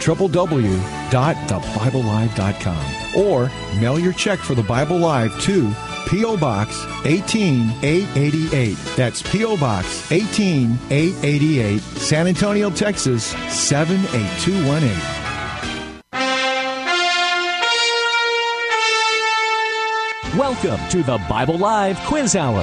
www.thebiblelive.com or mail your check for the Bible Live to P.O. Box 18888. That's P.O. Box 18888, San Antonio, Texas 78218. Welcome to the Bible Live Quiz Hour.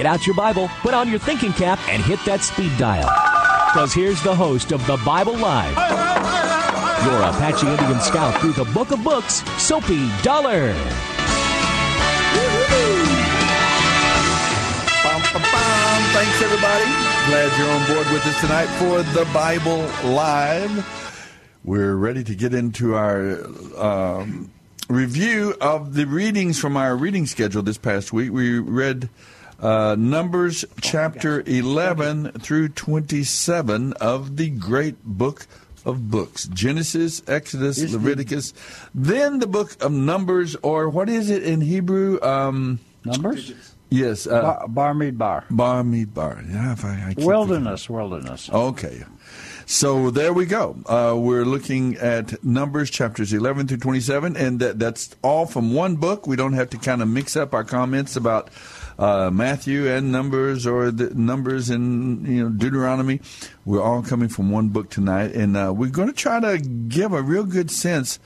Get out your Bible, put on your thinking cap, and hit that speed dial. Because here's the host of the Bible Live, your Apache Indian scout through the Book of Books, Soapy Dollar. Thanks, everybody. Glad you're on board with us tonight for the Bible Live. We're ready to get into our um, review of the readings from our reading schedule this past week. We read uh, Numbers chapter 11 through 27 of the great book of books Genesis, Exodus, Leviticus, then the book of Numbers, or what is it in Hebrew? Um, Numbers? yes. Uh, Bar, Bamidbar. Bar Midbar. Yeah, if I, I Wilderness, wilderness. Okay. So there we go. Uh, we're looking at Numbers chapters 11 through 27, and that, that's all from one book. We don't have to kind of mix up our comments about uh, Matthew and Numbers or the Numbers and you know Deuteronomy. We're all coming from one book tonight, and uh, we're going to try to give a real good sense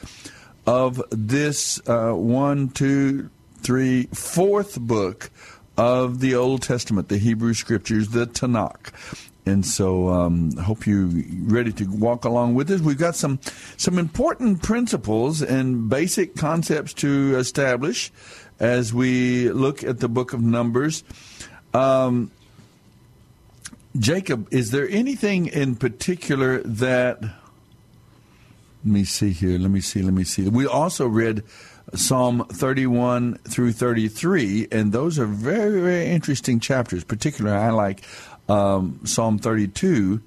of this uh, one, two, three, fourth book of the Old Testament, the Hebrew Scriptures, the Tanakh. And so, um, hope you're ready to walk along with us. We've got some some important principles and basic concepts to establish as we look at the book of Numbers. Um, Jacob, is there anything in particular that? Let me see here. Let me see. Let me see. We also read Psalm 31 through 33, and those are very, very interesting chapters. Particularly, I like um, Psalm 32.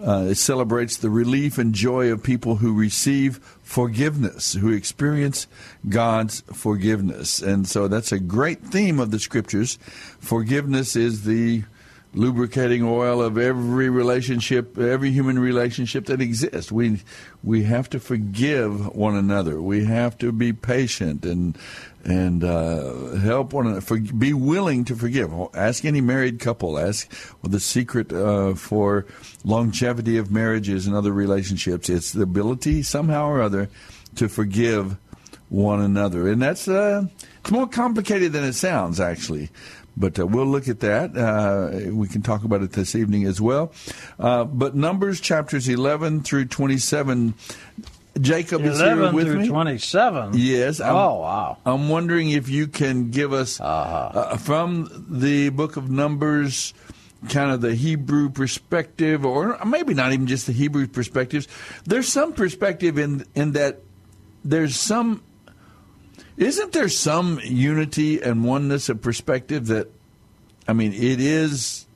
Uh, it celebrates the relief and joy of people who receive forgiveness, who experience God's forgiveness. And so that's a great theme of the scriptures. Forgiveness is the lubricating oil of every relationship, every human relationship that exists. We we have to forgive one another. We have to be patient and and uh, help one another. For, be willing to forgive. Ask any married couple. Ask well, the secret uh, for longevity of marriages and other relationships. It's the ability somehow or other to forgive one another, and that's uh, it's more complicated than it sounds actually. But uh, we'll look at that. Uh, we can talk about it this evening as well. Uh, but Numbers chapters 11 through 27. Jacob is here 11 with me. 27. Yes. I'm, Oh, wow. I'm wondering if you can give us uh, from the book of Numbers kind of the Hebrew perspective, or maybe not even just the Hebrew perspectives. There's some perspective in in that there's some isn't there some unity and oneness of perspective that I mean it is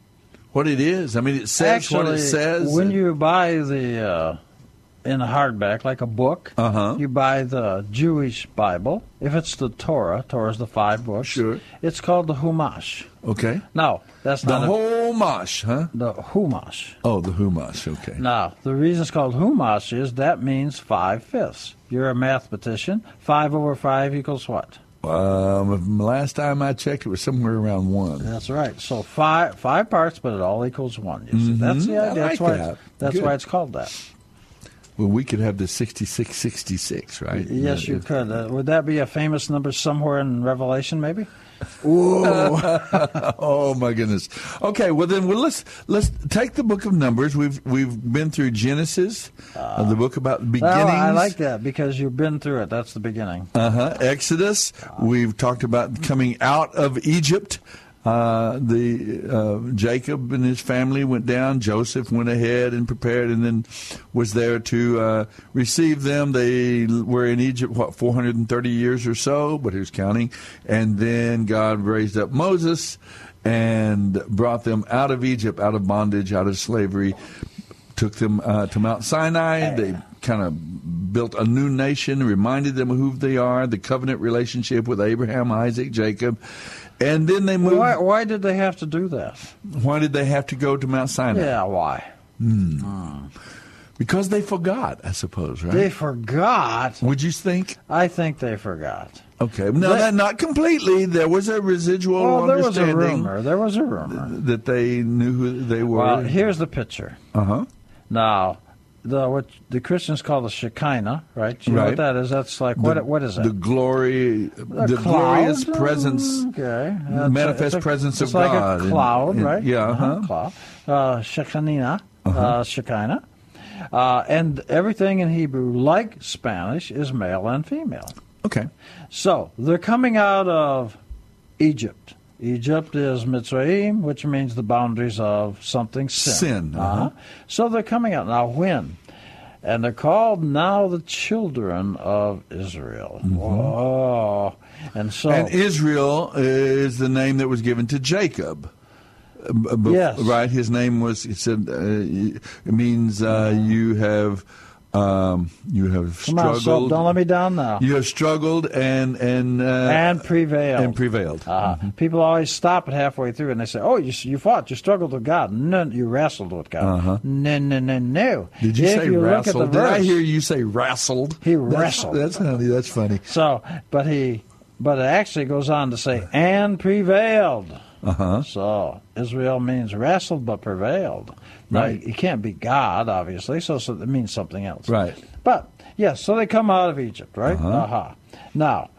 what it is. I mean it says Actually, what it says. when you buy the uh, in a hardback, like a book, Uh-huh. you buy the Jewish Bible. If it's the Torah, Torah's the five books. Sure. It's called the Humash. okay. No, that's The not whole Chumash, huh? The Humash. Oh, the Humash. Okay. Now, the reason it's called Humash is that means five fifths. You're a mathematician. Five over five equals what? Um, last time I checked, it was somewhere around one. That's right. So five five parts, but it all equals one. You see, that's the. I idea. like that's why. that. It's, that's Good. why it's called that. Well, we could have the sixty-six, sixty-six, right? Yes, you could. Uh, would that be a famous number somewhere in Revelation? Maybe. oh my goodness. Okay, well then, well let's let's take the book of Numbers. We've we've been through Genesis, uh, the book about beginnings. Well, I like that because you've been through it. That's the beginning. Uh huh. Exodus. We've talked about coming out of Egypt. Uh, the uh, Jacob and his family went down. Joseph went ahead and prepared, and then was there to uh, receive them. They were in Egypt what 430 years or so, but who's counting? And then God raised up Moses and brought them out of Egypt, out of bondage, out of slavery. Took them uh, to Mount Sinai. They kind of built a new nation, reminded them of who they are, the covenant relationship with Abraham, Isaac, Jacob. And then they moved. Why, why did they have to do that? Why did they have to go to Mount Sinai? Yeah, why? Because they forgot, I suppose, right? They forgot. Would you think? I think they forgot. Okay. No, They- that, not completely. There was a residual Well, there was a rumor. There was a rumor. that they knew who they were. Well, here's the picture. uh huh. Now, the what the Christians call the Shekinah, right? You know what that is? That's like what? What is that? The glory, A the glorious presence. Okay. the manifest it's a- presence of like God a in- cloud, in- right? yeah, Uh-huh, uh-huh. Cloud. Uh, Shekinah. uh Shekinah. Uh, and everything in Hebrew, like Spanish, is male and female. Okay. So they're coming out of Egypt. Egypt is Mitzrayim, which means the boundaries of something sin. Sin, uh-huh. So they're coming out. Now, when? And they're called now the children of Israel. Whoa. And so. Mm-hmm. And Israel is the name that was given to Jacob. Yes. Right? His name was, it said, uh, it means uh, you have. Um, you have come on, struggled. so don't let me down now. You have struggled and and uh, and prevailed. and prevailed. Uh, People always stop it halfway through and they say, "Oh, you you fought, you struggled with God. No, you wrestled with God. Uh-huh. No, no, no, no." Did you if say you wrestled? Did I hear you say wrestled? He That's- wrestled. That's funny. That's funny. So, but he, but it actually goes on to say, "and prevailed." Uh huh. So Israel means wrestled but prevailed. Now, Right. It can't be God, obviously. So, so it means something else. Right. But yes, so they come out of Egypt, right? Uh-huh. Aha. Now,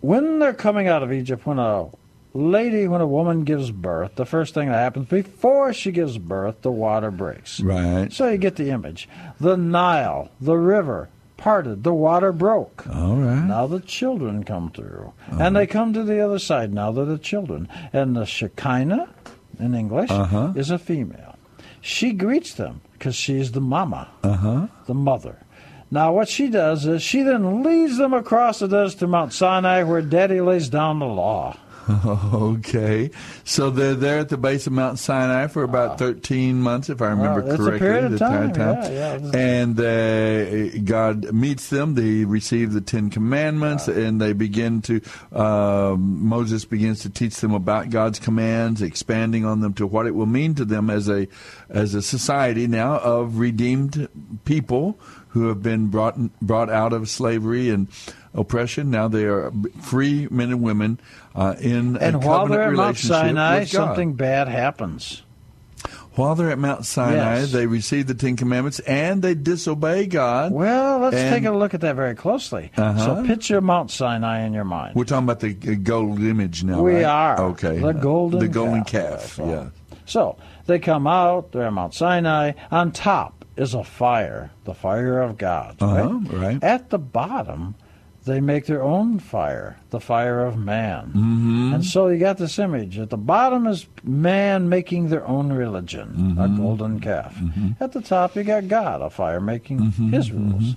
when they're coming out of Egypt, when a lady, when a woman gives birth, the first thing that happens before she gives birth, the water breaks. Right. So you get the image. The Nile, the river, parted. The water broke. All right. Now the children come through. And they come to the other side. Now they're the children. And the Shekinah, in English, Uh-huh. is a female. She greets them because she's the mama, Uh huh. the mother. Now what she does is she then leads them across the desert to Mount Sinai where Daddy lays down the law. Okay. So they're there at the base of Mount Sinai for about 13 months, if I remember Uh, it's a correctly. period of the time, entire yeah, yeah. And uh, God meets them. They receive the Ten Commandments, and they begin to, um, Moses begins to teach them about God's commands, expanding on them to what it will mean to them as a, as a society now of redeemed people who have been brought, brought out of slavery and oppression. Now they are free men and women uh, in a And while they're at Mount Sinai, something bad happens. While they're at Mount Sinai, Yes. they receive the Ten Commandments and they disobey God. Well, let's And- take a look at that very closely. Uh-huh. So picture Mount Sinai in your mind. We're talking about the gold image now. We right? are. okay. The golden the golden calf. calf. Right, so- Yeah. So they come out, they're at Mount Sinai. On top is a fire, the fire of God. Uh-huh, right? right. At the bottom, they make their own fire, the fire of man. Mm-hmm. And so you got this image. At the bottom is man making their own religion, a Mm-hmm. golden calf. At the top, you got God, a fire making Mm-hmm. his rules.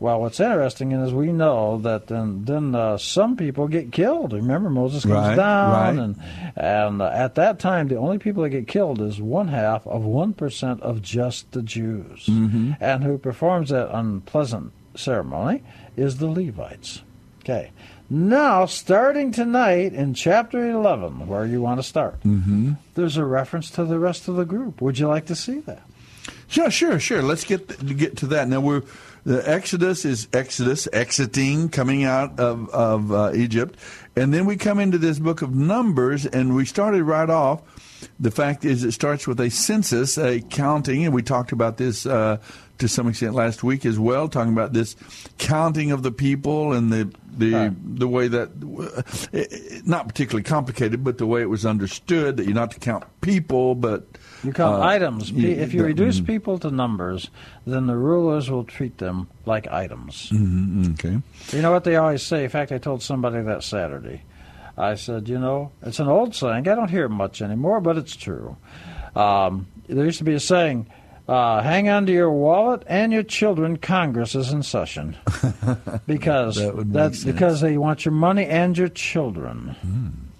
Well, what's interesting is we know that then then uh, some people get killed. Remember, Moses comes Right, down, right. and and uh, at that time, the only people that get killed is one half of one percent of just the Jews, Mm-hmm. and who performs that unpleasant ceremony is the Levites. Okay. Now, starting tonight in chapter 11, where you want to start, mm-hmm. there's a reference to the rest of the group. Would you like to see that? Yeah, sure, sure. Let's get get to that. Now we're the Exodus is Exodus, exiting, coming out of of uh, Egypt, and then we come into this book of Numbers, and we started right off. The fact is, it starts with a census, a counting, and we talked about this uh, to some extent last week as well, talking about this counting of the people and the the right. the way that uh, not particularly complicated, but the way it was understood that you're not to count people, but you count uh, items. If you reduce mm-hmm. people to numbers, then the rulers will treat them like items. Mm-hmm, okay. You know what they always say? In fact, I told somebody that Saturday. I said, you know, it's an old saying. I don't hear it much anymore, but it's true. Um, there used to be a saying uh, hang on to your wallet and your children. Congress is in session because that that's sense. because they want your money and your children. Hmm.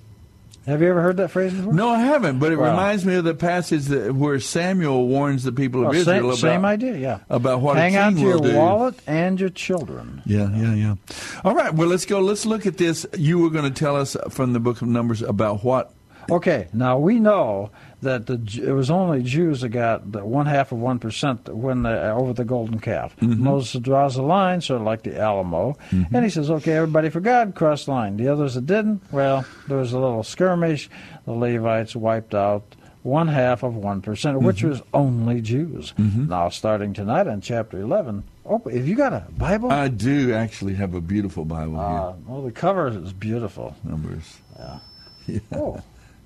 Have you ever heard that phrase before? No, I haven't. But it reminds me of the passage that, where Samuel warns the people of oh, well, Israel same, about same idea. Yeah, about what hang on to your do. wallet and your children. Yeah, yeah, yeah. All right. Well, let's go. Let's look at this. You were going to tell us from the book of Numbers about what. Okay. Now we know that the, it was only Jews that got the one half of one percent when the, over the golden calf. Mm-hmm. Moses draws a line, sort of like the Alamo, mm-hmm. and he says, "Okay, everybody for God, cross the line." The others that didn't, well, there was a little skirmish. The Levites wiped out one half of one percent, mm-hmm. which was only Jews. Mm-hmm. Now, starting tonight in chapter eleven. Oh, if you got a Bible? I do actually have a beautiful Bible uh, here. Well, the cover is beautiful. Numbers. Yeah. yeah. Oh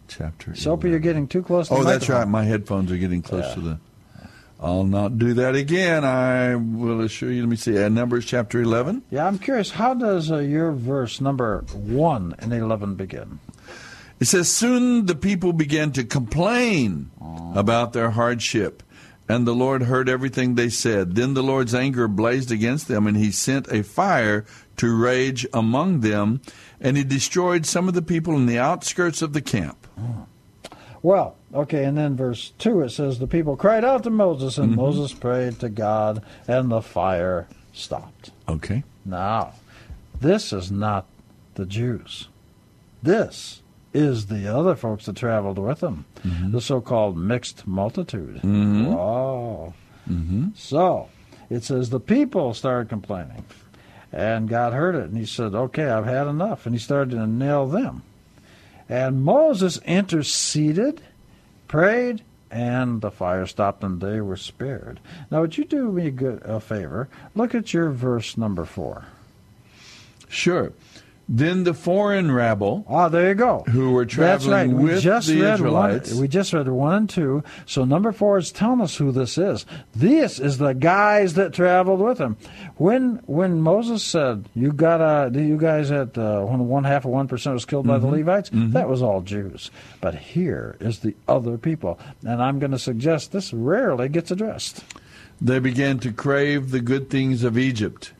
chapter. Soapy, you're getting too close. to Oh, that's microphone. right. My headphones are getting close Yeah. to the. I'll not do that again. I will assure you. Let me see. Uh, Numbers chapter eleven. Yeah, I'm curious. How does uh, your verse number one and eleven begin? It says, Soon the people began to complain about their hardship, and the Lord heard everything they said. Then the Lord's anger blazed against them, and he sent a fire to rage among them, and he destroyed some of the people in the outskirts of the camp. Well, okay, and then verse 2 it says, The people cried out to Moses, and Mm-hmm. Moses prayed to God, and the fire stopped. Okay. Now, this is not the Jews. This is the other folks that traveled with them, the so called mixed multitude. Mhm. Wow. Mm-hmm. So, it says the people started complaining, and God heard it, and he said, Okay, I've had enough. And he started to nail them. And Moses interceded, prayed, and the fire stopped, and they were spared. Now, would you do me a, good, a favor? Look at your verse number four. Sure. Then the foreign rabble Ah, there you go. who were That's right. traveling We with just the read Israelites. one. We just read one and two. So number four is telling us who this is. This is the guys that traveled with him. When when Moses said, "You got to you guys at uh, when one half of one percent was killed by the Mm-hmm. Levites," that was all Jews. But here is the other people, and I'm going to suggest this rarely gets addressed. They began to crave the good things of Egypt.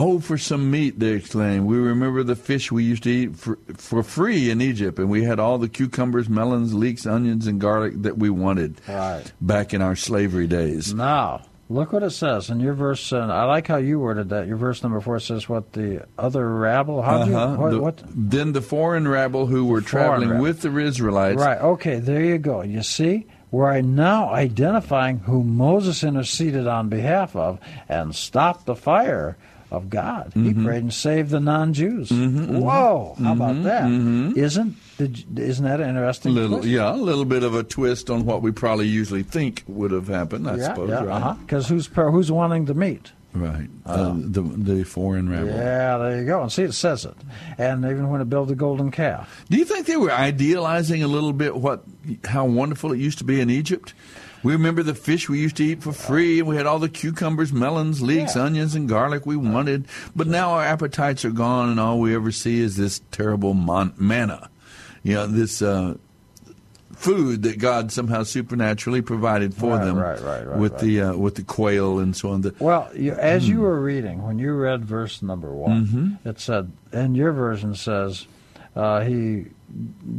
Oh, for some meat, they exclaimed. We remember the fish we used to eat for, for free in Egypt, and we had all the cucumbers, melons, leeks, onions, and garlic that we wanted Right. back in our slavery days. Now, look what it says in your verse. Uh, I like how you worded that. Your verse number four says, "What the other rabble? How do you Uh-huh. what, The- what Then the foreign rabble who were traveling rabble. with the Israelites Right. Okay. There you go. You see, we're now identifying who Moses interceded on behalf of and stopped the fire of God. He Mm-hmm. prayed and saved the non-Jews. Whoa! How about that? not did, isn't that an interesting? little, twist? yeah, a little bit of a twist on what we probably usually think would have happened. I yeah, suppose, yeah, right? uh-huh. Because who's who's wanting to meet? Right. Uh, the the foreign rabble. Yeah, there you go. And see, it says it. And even when it built the golden calf. Do you think they were idealizing a little bit what how wonderful it used to be in Egypt? We remember the fish we used to eat for free, and we had all the cucumbers, melons, leeks, Yeah. onions, and garlic we wanted. But now our appetites are gone, and all we ever see is this terrible mon- manna. You know, this uh, food that God somehow supernaturally provided for Right, them right, right, right, with the uh, with the quail and so on. The, Well, you, as Hmm. you were reading, when you read verse number one, Mm-hmm. it said, and your version says, uh, he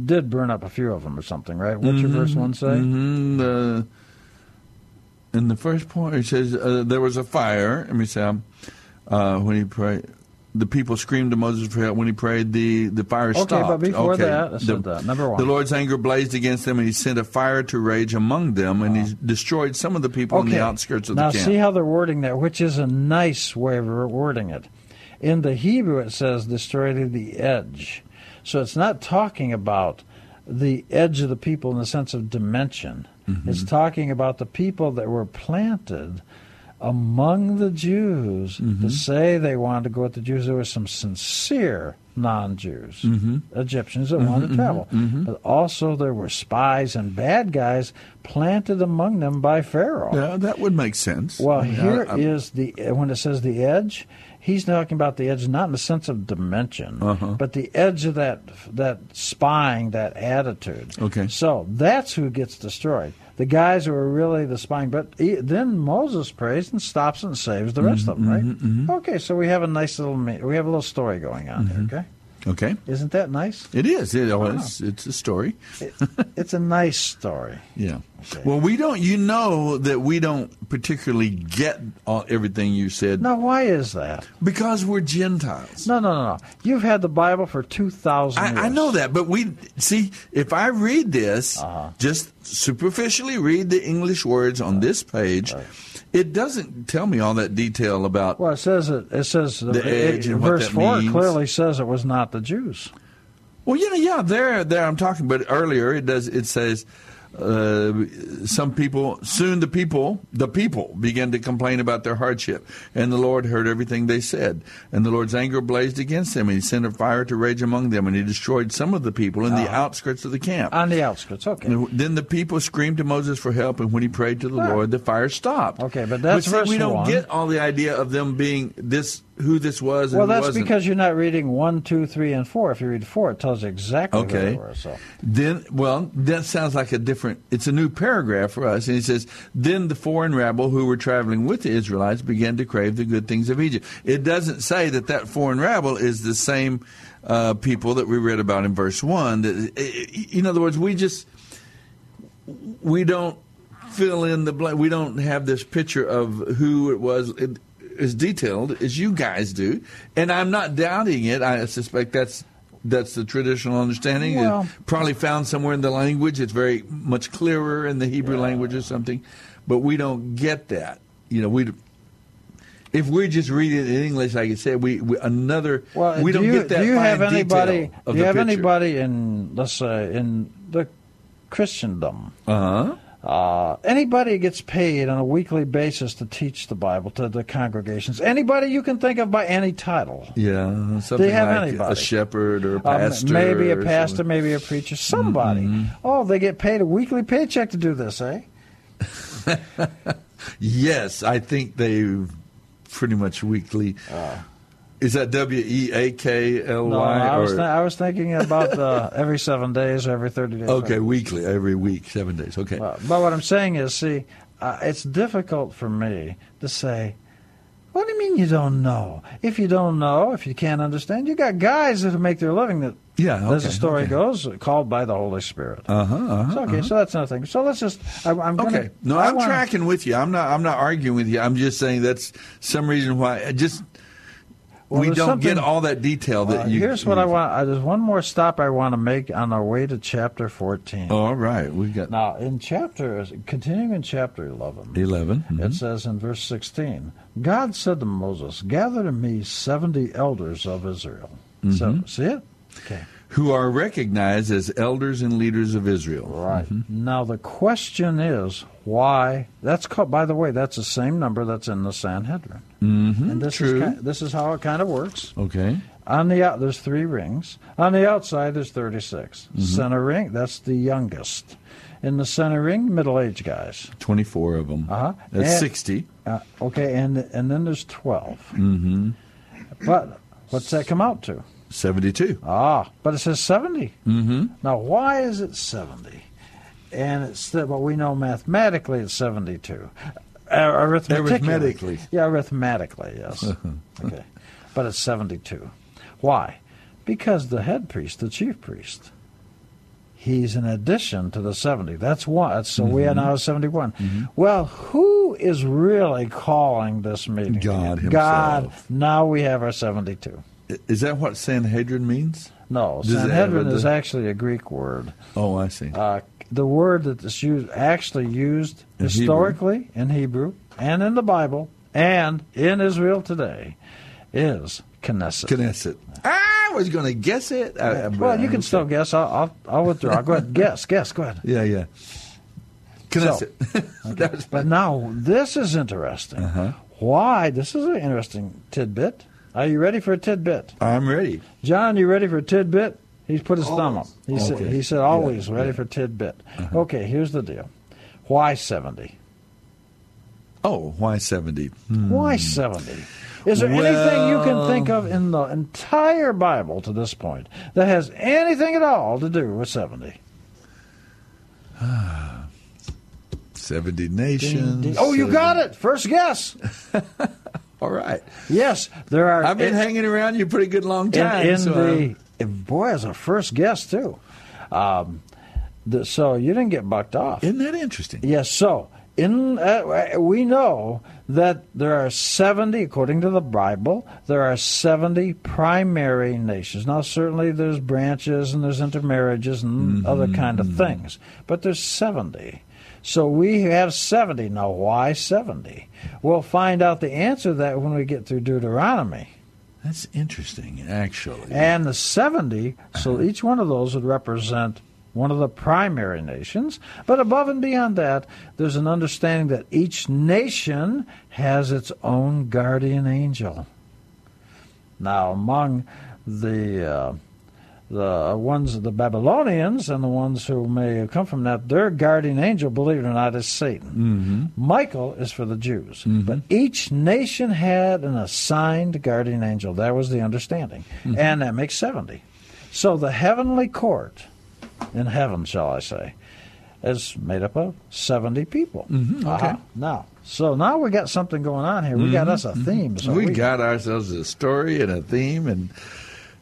did burn up a few of them or something, right? What's your verse one say? Mhm, the- in the first point, it says uh, there was a fire. Let me say, uh, when he prayed, the people screamed to Moses for help when he prayed. The the fire Okay, stopped. but before okay. that, the, said that. Number one. the Lord's anger blazed against them, and He sent a fire to rage among them, and He destroyed some of the people in the outskirts of now the camp. Now, see how they're wording that, which is a nice way of wording it. In the Hebrew, it says destroyed at the edge. So it's not talking about the edge of the people in the sense of dimension. Mm-hmm. It's talking about the people that were planted among the Jews Mm-hmm. to say they wanted to go with the Jews. There were some sincere non-Jews, Mm-hmm. Egyptians that wanted to travel, but also there were spies and bad guys planted among them by Pharaoh. yeah, that would make sense. Well, I mean, here I- is the when it says the edge. He's talking about the edge, not in the sense of dimension, Uh-huh. but the edge of that that spying, that attitude. Okay. So that's who gets destroyed. The guys who are really the spying. But he, then Moses prays and stops and saves the rest of them, Mm-hmm, right? Okay, so we have a nice little we have a little story going on Mm-hmm. here. Okay, okay, isn't that nice? it is. It, oh, it's, it's a story. It, it's a nice story. Yeah. Okay. Well, we don't. You know that we don't particularly get all, everything you said Now, why is that? because we're Gentiles. No, no, no, no. You've had the Bible for two thousand years. I, I know that, but we see if I read this, Uh-huh. just superficially read the English words on this page, it doesn't tell me all that detail about. Well, it says it. It says The edge and what verse four means. clearly says it was not the Jews. Well, you know, yeah, there, there. I'm talking, but earlier it does. It says uh, some people. Soon the people, the people, began to complain about their hardship, and the Lord heard everything they said. And the Lord's anger blazed against them, and He sent a fire to rage among them, and He destroyed some of the people in the Uh-huh. outskirts of the camp. On the outskirts, okay. And then the people screamed to Moses for help, and when he prayed to the Right. Lord, the fire stopped. Okay, but that's verse we don't one. get all the idea of them being this, who this was, and Well, that's wasn't. because you're not reading one, two, three, and four. If you read four, it tells you exactly who Okay. they were. So Then, well, that sounds like a different. It's a new paragraph for us, and he says, "Then the foreign rabble who were traveling with the Israelites began to crave the good things of Egypt." It doesn't say that that foreign rabble is the same uh, people that we read about in verse one. That, in other words, we just we don't fill in the blank. We don't have this picture of who it was. It, as detailed as you guys do, and I'm not doubting it. I suspect that's that's the traditional understanding. Well- probably found somewhere in the language. It's very much clearer in the Hebrew language or something, but we don't get that. You know, we if we just read it in English, like I said, we, we another well, we do don't you, get that. do you have anybody? Do you have picture. anybody in let's say in the Christendom? Uh-huh. Uh, anybody gets paid on a weekly basis to teach the Bible to the congregations. Anybody you can think of by any title. Yeah, something have like anybody? a shepherd or a Um, pastor, maybe a pastor, something. maybe a preacher, somebody. Oh, they get paid a weekly paycheck to do this, eh? Yes, I think they pretty much weekly. Is that W E A K L Uh. No, Y? I was th- I was thinking about uh, every seven days or every thirty days. okay, weekly, every week, seven days. Okay. But, but what I'm saying is, see, uh, it's difficult for me to say. What do you mean you don't know? If you don't know, if you can't understand, you got guys that make their living that, Yeah, as the story okay. goes, called by the Holy Spirit. Uh huh. Uh-huh, So, okay, so that's another thing. So let's just. I, I'm gonna, Okay. No, I I'm wanna- tracking with you. I'm not. I'm not arguing with you. I'm just saying that's some reason why. I Just Well, we don't get all that detail that Uh, you. here's what I want. There's one more stop I want to make on our way to chapter 14. All right, we got Now, in chapter, continuing in chapter 11, 11 Mhm. it says in verse 16, God said to Moses, Gather to me 70 elders of Israel. Mm-hmm. So, see it? Okay. Who are recognized as elders and leaders of Israel. Right. Now, the question is why? That's called, by the way, that's the same number that's in the Sanhedrin. Mm-hmm. And this True. is, this is how it kind of works. okay. On the out, there's three rings. On the outside, there's 36. Mm-hmm. Center ring, that's the youngest. In the center ring, middle-aged guys. 24 of them. Uh-huh. That's And- 60. Uh, okay, and and then there's 12. Mm-hmm. But what's that come out to? 72. Ah, but it says 70. Mm-hmm. Now, why is it 70? And it's but we know mathematically it's 72. Uh, arithmetically. Arithmetically. Yeah, arithmetically, yes. okay. But it's 72. Why? Because the head priest, the chief priest, he's an addition to the 70. That's one. So we are now 71. Well, who is really calling this meeting? God again? God. Now we have our 72. Is that what Sanhedrin means? No, Does Sanhedrin is actually a Greek word. Oh, I see. Uh, the word that is used, actually used In historically in Hebrew and in the Bible and in Israel today is Knesset. Knesset. I was going to guess it. I- well, you can okay. still guess. I'll, I'll, I'll withdraw. Go ahead. guess. Guess. Go ahead. Yeah, yeah. Knesset. That was- But now this is interesting. Uh-huh. Why? This is an interesting tidbit. Are you ready for a tidbit? I'm ready. John, you ready for a tidbit? He's put his thumb up. He said, he said always Yeah, ready yeah. for tidbit. Uh-huh. Okay, here's the deal. Why 70? Oh, why 70? Hmm. Why 70? Is there anything you can think of in the entire Bible to this point that has anything at all to do with 70? 70 nations. Oh, you got it. First guess. All right. Yes, there are. I've been in- hanging around you a pretty good long time. in so the boy as a first guess too. Um, the, so you didn't get bucked off. Isn't that interesting? Yes. So in uh, we know that there are seventy, according to the Bible, there are seventy primary nations. Now, certainly there's branches and there's intermarriages and other kind of things, but there's seventy. So we have 70. Now, why 70? We'll find out the answer to that when we get through Deuteronomy. That's interesting, actually. And the 70, so each one of those would represent one of the primary nations. But above and beyond that, there's an understanding that each nation has its own guardian angel. Now, among the uh, the uh, ones, of the Babylonians, and the ones who may have come from that, their guardian angel, believe it or not, is Satan. Mm-hmm. Michael is for the Jews. Mm-hmm. But each nation had an assigned guardian angel. That was the understanding. Mm-hmm. And that makes 70. So the heavenly court, in heaven, shall I say, is made up of 70 people. okay. Uh-huh. Now, so now we got something going on here. We got us a theme. So we, got ourselves a story and a theme, and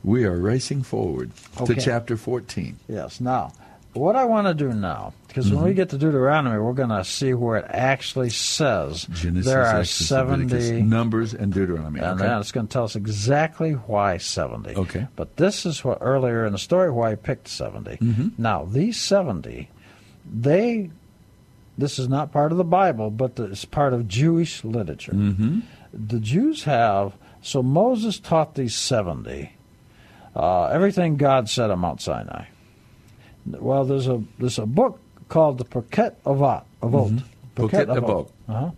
we are racing forward Okay. to chapter 14. Yes. Now, what I want to do now, because when we get to Deuteronomy, we're going to see where it actually says Genesis, there are Exodus, Leviticus, 70, Numbers, and Deuteronomy. and okay. then it's going to tell us exactly why 70. Okay. But this is what earlier in the story why I picked 70. Mm-hmm. Now, these 70, they, this is not part of the Bible, but it's part of Jewish literature. Mm-hmm. The Jews have, so Moses taught these 70 uh, everything God said on Mount Sinai. Well, there's a there's a book called the Pirkei Avot. Avot. Pirkei Avot. Uh-huh.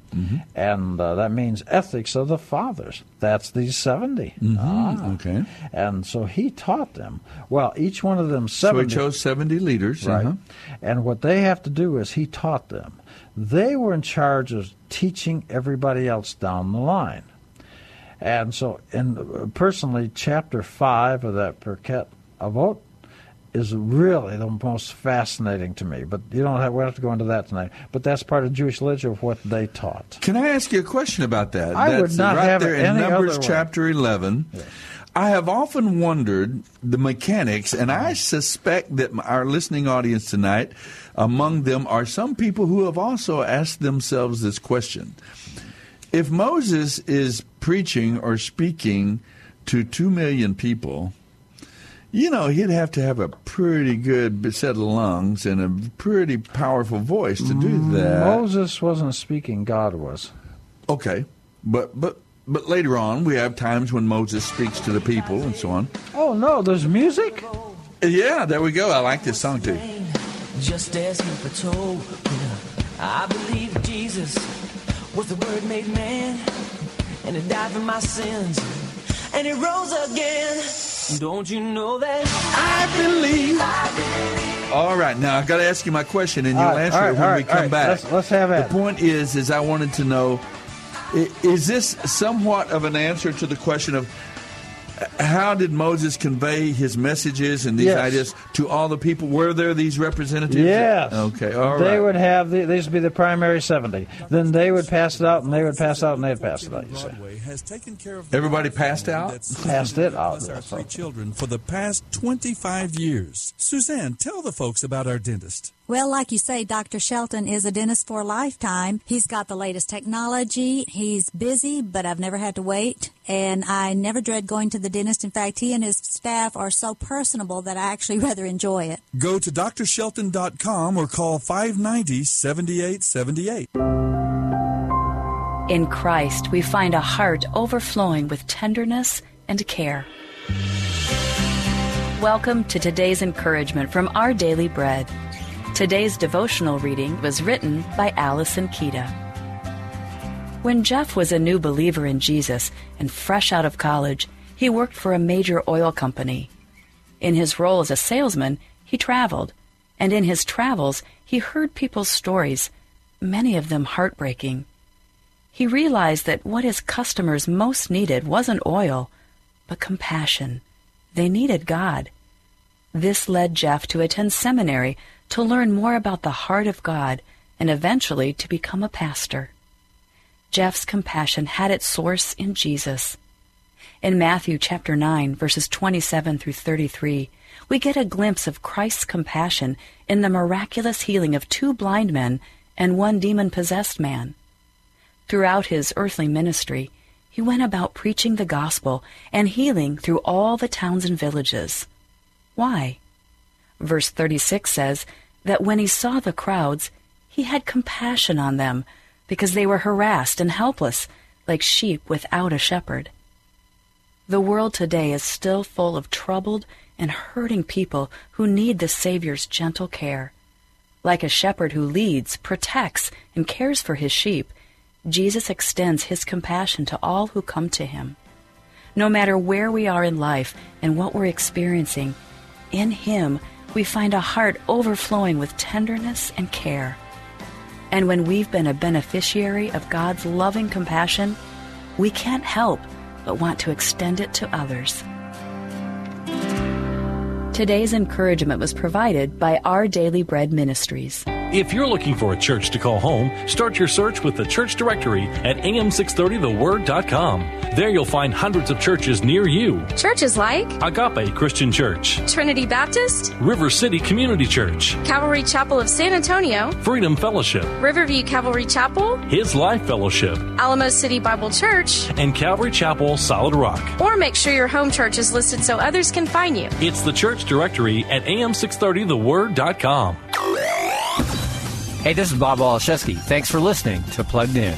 And uh, that means ethics of the fathers. That's these 70. Ah. Okay. And so he taught them. Well, each one of them So 70. he chose 70 leaders. Right. uh-huh. And what they have to do is he taught them. They were in charge of teaching everybody else down the line. And so, uh, personally, chapter 5 of that Pirkei Avot is really the most fascinating to me. But you don't have, we don't have to go into that tonight. But that's part of Jewish literature of what they taught. Can I ask you a question about that? I would That's not right have there in Numbers chapter 11. I have often wondered the mechanics, and I suspect that our listening audience tonight, among them are some people who have also asked themselves this question. If Moses is preaching or speaking to two million people, you know, he'd have to have a pretty good set of lungs and a pretty powerful voice to do that. Moses wasn't speaking, God was. Okay, but but but later on, we have times when Moses speaks to the people and so on. Oh, no, there's music? Yeah, there we go. I like this song too. Just as he foretold, I believe Jesus was the Word made man, and he died for my sins, and he rose again. Don't you know that? I believe. All right, now I've got to ask you my question, and you'll All right, answer all right, it when all we come all right. back. Let's- let's have it. The point is, is I wanted to know, is this somewhat of an answer to the question of how did Moses convey his messages and these Yes. ideas to all the people? Were there these representatives? Yes. Okay. All right. they would have the, these would be the primary 70. Then they would pass it out, and they would pass out, and they'd pass it out. You see. Broadway has taken care of Everybody passed out? Passed it out, us our three children for the past 25 years. Suzanne, tell the folks about our dentist. Well, like you say, Dr. Shelton is a dentist for a lifetime. He's got the latest technology. He's busy, but I've never had to wait. And I never dread going to the dentist. In fact, he and his staff are so personable that I actually rather enjoy it. Go to drshelton.com or call 590 7878. In Christ, we find a heart overflowing with tenderness and care. Welcome to today's encouragement from Our Daily Bread. Today's devotional reading was written by Alyson Kieda. When Jeff was a new believer in Jesus and fresh out of college, he worked for a major oil company. In his role as a salesman, he traveled, and in his travels, he heard people's stories, many of them heartbreaking. He realized that what his customers most needed wasn't oil, but compassion. They needed God. This led Jeff to attend seminary to learn more about the heart of God and eventually to become a pastor. Jeff's compassion had its source in Jesus. In Matthew chapter 9 verses 27 through 33, we get a glimpse of Christ's compassion in the miraculous healing of two blind men and one demon-possessed man. Throughout his earthly ministry, he went about preaching the gospel and healing through all the towns and villages. Why? Verse 36 says that when he saw the crowds, he had compassion on them because they were harassed and helpless, like sheep without a shepherd. The world today is still full of troubled and hurting people who need the Savior's gentle care. Like a shepherd who leads, protects, and cares for his sheep, Jesus extends his compassion to all who come to him. No matter where we are in life and what we're experiencing, in him we find a heart overflowing with tenderness and care. And when we've been a beneficiary of God's loving compassion, we can't help but want to extend it to others. Today's encouragement was provided by Our Daily Bread Ministries. If you're looking for a church to call home, start your search with the church directory at am630theword.com. There you'll find hundreds of churches near you. Churches like Agape Christian Church, Trinity Baptist, River City Community Church, Calvary Chapel of San Antonio, Freedom Fellowship, Riverview Calvary Chapel, His Life Fellowship, Alamo City Bible Church, and Calvary Chapel Solid Rock. Or make sure your home church is listed so others can find you. It's the church directory at am630theword.com. Hey, this is Bob Waliszewski. Thanks for listening to Plugged In.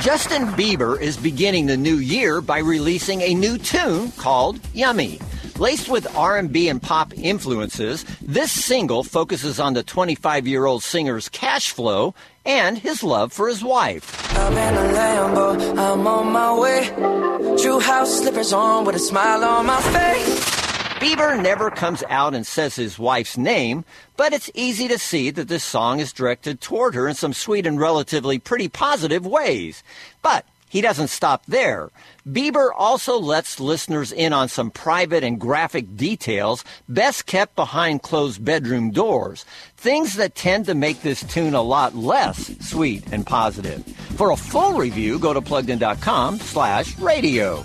Justin Bieber is beginning the new year by releasing a new tune called Yummy. Laced with R&B and pop influences, this single focuses on the 25-year-old singer's cash flow and his love for his wife. I'm in a Lambo, I'm on my way. True house slippers on with a smile on my face. Bieber never comes out and says his wife's name, but it's easy to see that this song is directed toward her in some sweet and relatively pretty positive ways. But he doesn't stop there. Bieber also lets listeners in on some private and graphic details best kept behind closed bedroom doors. Things that tend to make this tune a lot less sweet and positive. For a full review, go to pluggedin.com slash radio.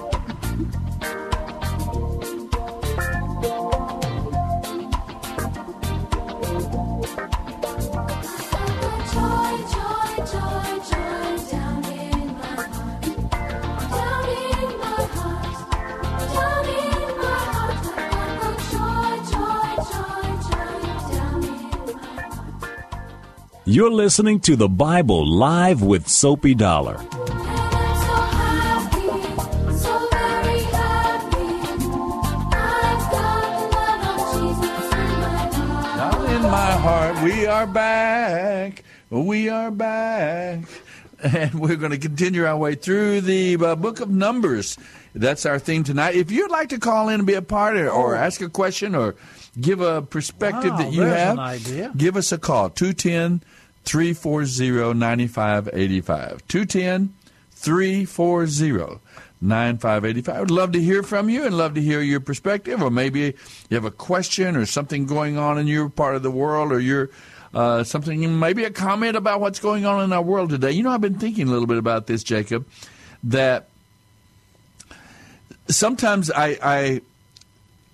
You're listening to the Bible live with Soapy Dollar. Down in my heart, we are back. We are back. And we're going to continue our way through the uh, book of Numbers. That's our theme tonight. If you'd like to call in and be a part of, it or ask a question or give a perspective Wow, that you have, an idea. give us a call 210 340 9585. 210 340 9585. I would love to hear from you and love to hear your perspective, or maybe you have a question or something going on in your part of the world, or your uh, something, maybe a comment about what's going on in our world today. You know, I've been thinking a little bit about this, Jacob, that sometimes I, I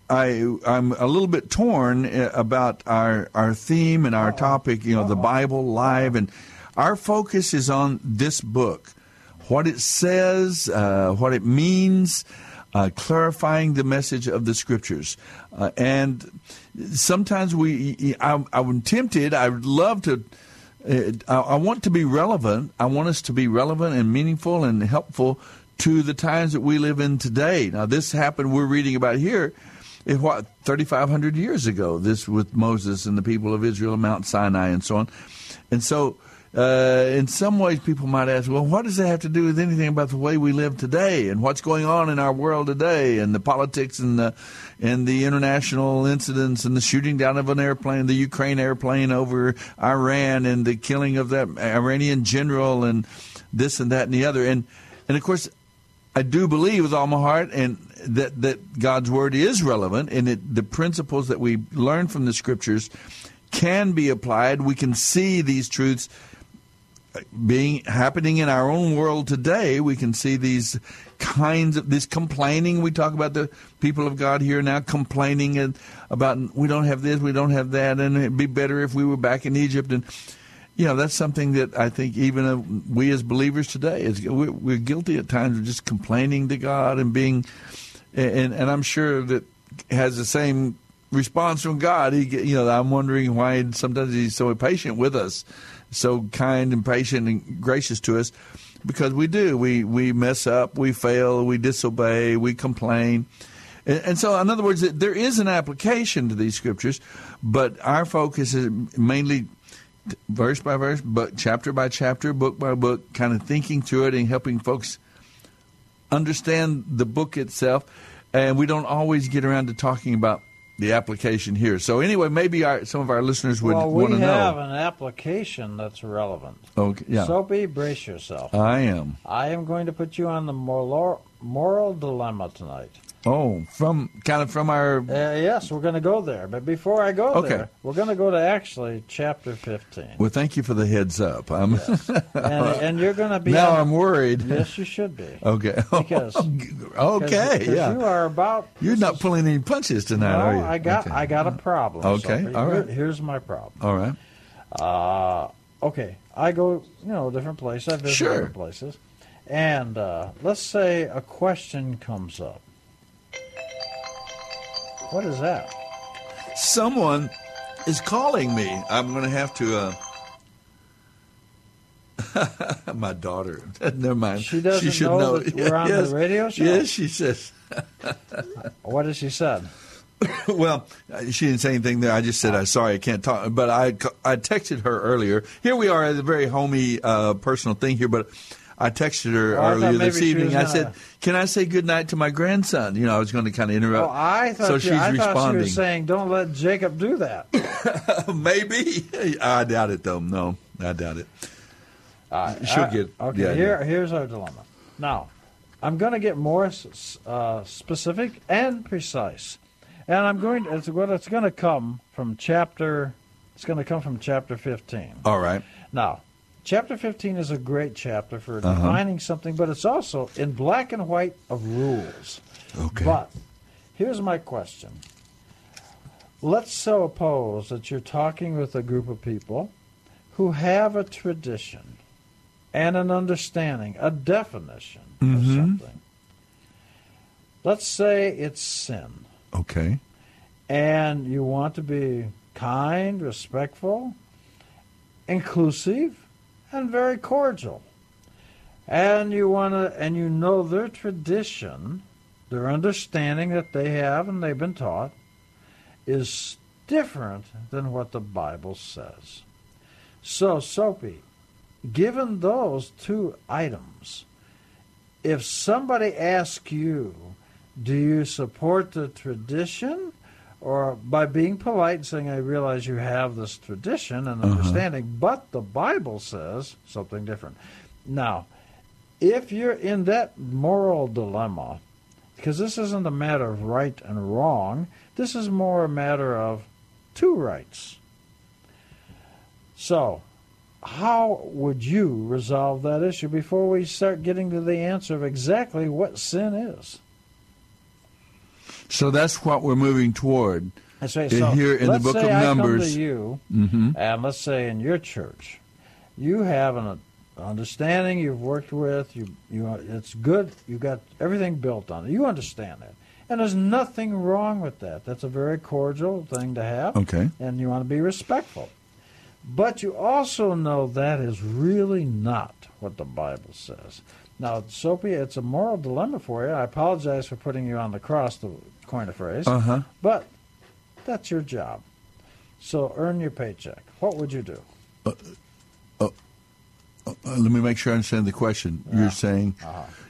I I'm a little bit torn uh, about our our theme and our topic. You know, the Bible live, and our focus is on this book, what it says, uh, what it means, uh, clarifying the message of the Scriptures, uh, and sometimes we I, I'm tempted. I would love to. Uh, I want to be relevant. I want us to be relevant and meaningful and helpful to the times that we live in today. Now, this happened. We're reading about here what 3,500 years ago. This with Moses and the people of Israel on Mount Sinai and so on. And so, uh, in some ways, people might ask, well, what does that have to do with anything about the way we live today and what's going on in our world today and the politics and the and the international incidents and the shooting down of an airplane, the Ukraine airplane over Iran and the killing of that Iranian general and this and that and the other. And and of course, I do believe with all my heart and that that God's word is relevant and it, the principles that we learn from the scriptures can be applied. We can see these truths being happening in our own world today. We can see these kinds of this complaining. We talk about the people of God here now complaining about we don't have this, we don't have that, and it'd be better if we were back in Egypt. And you know that's something that I think even uh, we as believers today is we're, guilty at times of just complaining to God and being and and I'm sure that has the same response from God. He, you know, I'm wondering why sometimes He's so patient with us, so kind and patient and gracious to us, because we do. We we mess up, we fail, we disobey, we complain. And so, in other words, there is an application to these scriptures, but our focus is mainly verse by verse, but chapter by chapter, book by book, kind of thinking through it and helping folks understand the book itself, and we don't always get around to talking about the application here. So anyway, maybe our, some of our listeners would well, want to know. we have an application that's relevant. Okay, yeah. Soapy, brace yourself. I am. I am going to put you on the moral, moral dilemma tonight. Oh, from kind of from our. Uh, yes, we're going to go there. But before I go Okay. there, we're going to go to actually chapter 15. Well, thank you for the heads up. I'm, and, and you're going to be. now on- I'm worried. Yes, you should be. Okay. Because okay. because yeah. you are about. You're not pulling any punches tonight, no, are you? I got Okay. I got a problem. Okay, Soapy. all right. Here- here's my problem. All right. Uh, okay, I go you know different places. I visit Sure. different places, and uh, let's say a question comes up. What is that? Someone is calling me. I'm going to have to. Uh... My daughter. Never mind. She doesn't should know know. that we're on the Yes. radio show? Yes, she says. What has she said? well, she didn't say anything there. I just said, "I'm sorry, I can't talk." But I, I texted her earlier. Here we are at a very homey, uh, personal thing here, but I texted her Oh, earlier this evening. I said, "Can I say good night to my grandson?" You know, I was going to kind of interrupt. Oh, I thought so you, she's I thought she responding. was saying, "Don't let Jacob do that." Maybe. I doubt it, though. No, I doubt it. She'll Uh, get. okay. yeah, here, here's our dilemma. Now, I'm going to get more uh, specific and precise, and I'm going. To, it's what it's going to come from chapter. It's going to come from chapter 15. All right. Now, chapter 15 is a great chapter for Uh-huh. defining something, but it's also in black and white of rules. Okay. But here's my question. Let's suppose that you're talking with a group of people who have a tradition and an understanding, a definition of Mhm. something. Let's say it's sin Okay. and you want to be kind, respectful, inclusive, and very cordial. And you want to, and you know their tradition, their understanding that they have and they've been taught, is different than what the Bible says. So, Soapy, given those two items, if somebody asks you, do you support the tradition or by being polite and saying, I realize you have this tradition and Uh-huh. understanding, but the Bible says something different. Now, if you're in that moral dilemma, because this isn't a matter of right and wrong, this is more a matter of two rights. So, how would you resolve that issue before we start getting to the answer of exactly what sin is? So that's what we're moving toward. That's right. So Here in the book of I Numbers. you, Mhm. and let's say in your church, you have an understanding you've worked with. You, you, it's good. You got everything built on it. You understand that, and there's nothing wrong with that. That's a very cordial thing to have. Okay. and you want to be respectful. But you also know that is really not what the Bible says. Now, Soapy, it's a moral dilemma for you. I apologize for putting you on the cross, to coin a phrase. Uh-huh. But that's your job. So earn your paycheck. What would you do? Uh, let me make sure I understand the question. You're saying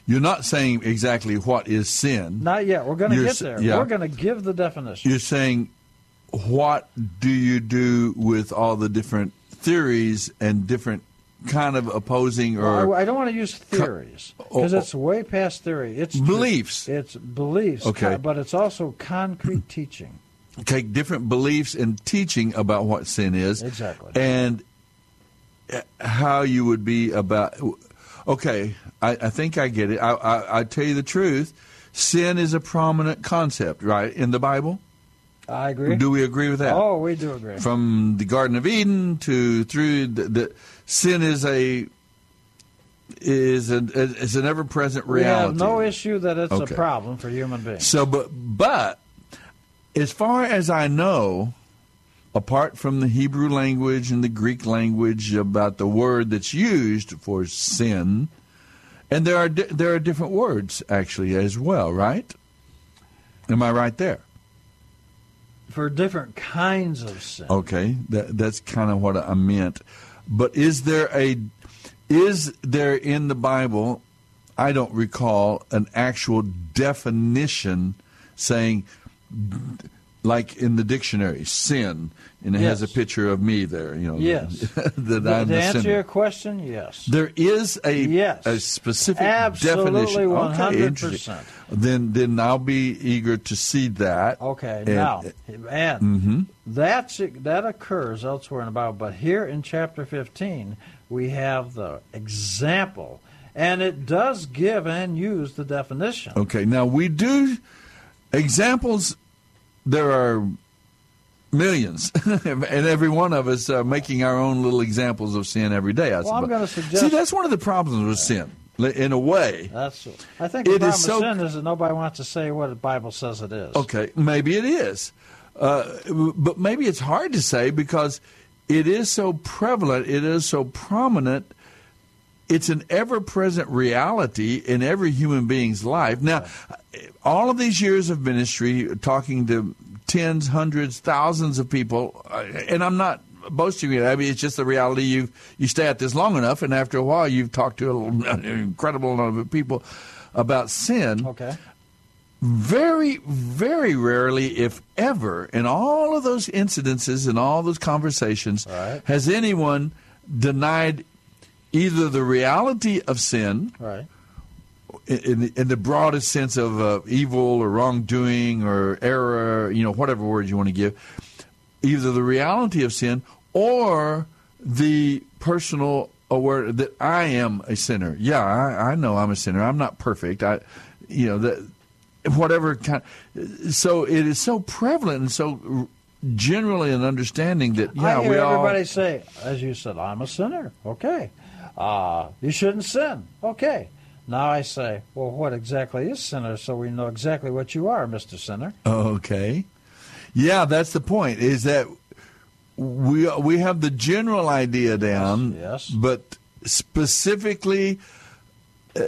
you're not saying exactly what is sin. Not yet. We're going to get there. yeah. We're going to give the definition. You're saying what do you do with all the different theories and different kind of opposing or Well, I, I don't want to use theories because oh, it's way past theory. It's Beliefs. It's beliefs. Okay. but it's also concrete teaching. take different beliefs and teaching about what sin is Exactly. and uh, how you would be about okay i, I think i get it I, I, I tell you the truth sin is a prominent concept right in the bible I agree. do we agree with that Oh, we do agree. from the garden of eden to through the, the sin is a is an is an ever-present reality. we have no issue that it's Okay. a problem for human beings. So, but but as far as I know, apart from the Hebrew language and the Greek language about the word that's used for sin, and there are di- there are different words actually as well, right? Am I right there? for different kinds of sin. Okay, that that's kind of what I meant. But is there a is there in the Bible? I don't recall an actual definition saying, like in the dictionary, sin, and it has a picture of me there. You know, Yes. that to I'm the answer sinner. your question, yes. There is a Yes. a specific Absolutely, definition. Okay, 100%. Then then I'll be eager to see that. Okay, And- now, and Mhm. that's that occurs elsewhere in the Bible, but here in chapter 15, we have the example, and it does give and use the definition. Okay, now we do examples. There are millions, and every one of us are making our own little examples of sin every day. I Well, I'm gonna suggest- See, that's one of the problems with sin, in a way. That's I think the problem is so- with sin is that nobody wants to say what the Bible says it is. Okay, maybe it is, uh, but maybe it's hard to say because it is so prevalent. It is so prominent. It's an ever-present reality in every human being's life. Now, all of these years of ministry, talking to tens, hundreds, thousands of people, uh, and I'm not boasting. I mean, it's just the reality. You you stay at this long enough, and after a while, you've talked to an incredible number of people about sin. Okay. Very, very rarely, if ever, in all of those incidences and all those conversations, has anyone denied either the reality of sin, Right. in, the, in the broadest sense of uh, evil or wrongdoing or error, you know, whatever word you want to give, either the reality of sin or the personal aware that I am a sinner. Yeah, I, I know I'm a sinner. I'm not perfect. I, you know, that whatever kind. So it is so prevalent and so generally an understanding that yeah, I hear we all everybody say, as you said, I'm a sinner. Okay. Uh, you shouldn't sin. Okay. Now I say, well, what exactly is sinner so we know exactly what you are, Mr. Sinner? Okay. Yeah, that's the point. Is that we we have the general idea down, yes. but specifically, uh,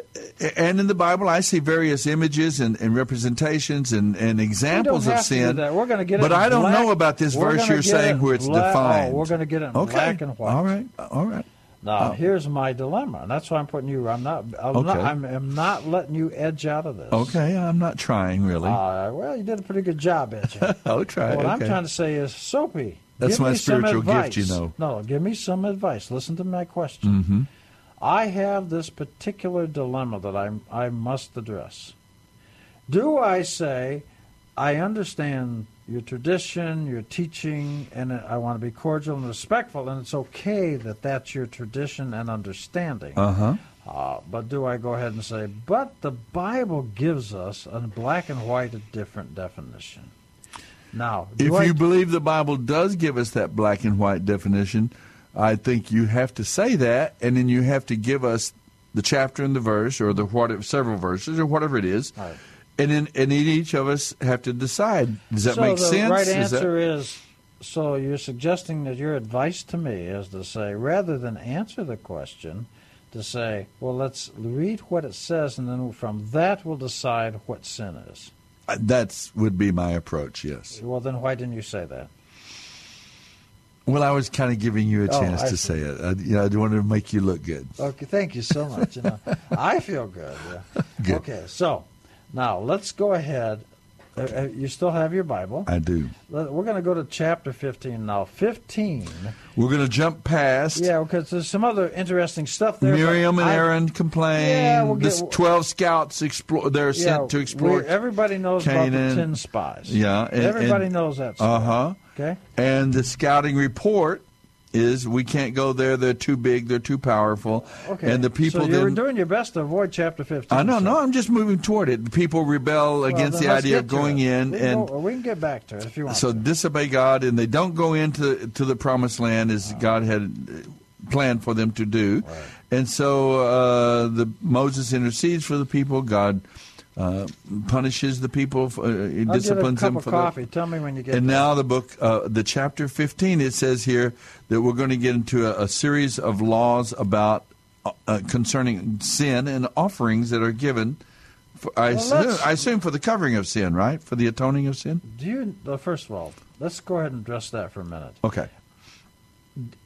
and in the Bible, I see various images and, and representations and, and examples of have to do sin. We're going to get but I don't black- know about this we're verse you're saying where it's black- defined. Oh, we're going to get it in okay. black and white. All right. All right. Now, Oh. here's my dilemma, and that's why I'm putting you. I'm not. I'm, not, Okay. I'm, I'm not letting you edge out of this. Okay, I'm not trying really. Uh, well, you did a pretty good job, edging. I'll try. What I'm trying to say is, Soapy. That's give my me some spiritual gift, advice. you know. No, give me some advice. Listen to my question. hmm I have this particular dilemma that I I must address. Do I say, I understand your tradition, your teaching, and I want to be cordial and respectful, and it's okay that that's your tradition and understanding. Uh-huh. Uh, but do I go ahead and say, but the Bible gives us a black and white a different definition? Now, If I you believe the Bible does give us that black and white definition, I think you have to say that, and then you have to give us the chapter and the verse, or the what several verses, or whatever it is, Right. And then and then each of us have to decide. Does that so make the sense? right Is that- answer is so you're suggesting that your advice to me is to say rather than answer the question to say well let's read what it says and then from that we'll decide what sin is Uh, That's would be my approach. Yes. well then why didn't you say that Well, I was kind of giving you a Oh, chance I to say it. I, you know, I wanted to make you look good. okay thank you so much you know i feel good, yeah. Good. okay so now let's go ahead uh, uh, you still have your bible I do. We're going to go to chapter 15 now 15 We're going to jump past. yeah because there's some other interesting stuff there Miriam and I- Aaron complain. Yeah, we'll the get- twelve scouts explore. They're Yeah, sent to explore. everybody knows about the ten spies. Yeah, and- everybody and- knows that. Uh huh. Okay. And the scouting report is we can't go there. They're too big. They're too powerful. Okay. And the people So you were doing your best to avoid chapter fifteen. I know. so- No, I'm just moving toward it. The people rebel Well, against the idea of going in, We and go- we can get back to it if you want. so disobey God, and they don't go into to the promised land as God had uh, planned for them to do. Right. And so uh, the Moses intercedes for the people. God uh, punishes the people. For, uh, he I'll get a disciplines cup them of for coffee. the. Tell me when you get. And now the book, uh, the chapter 15, it says here that we're going to get into a, a series of laws about uh, uh, concerning sin and offerings that are given. For, I, Well, assume, I assume for the covering of sin, right? For the atoning of sin. Do you? Uh, first of all, let's go ahead and address that for a minute. Okay.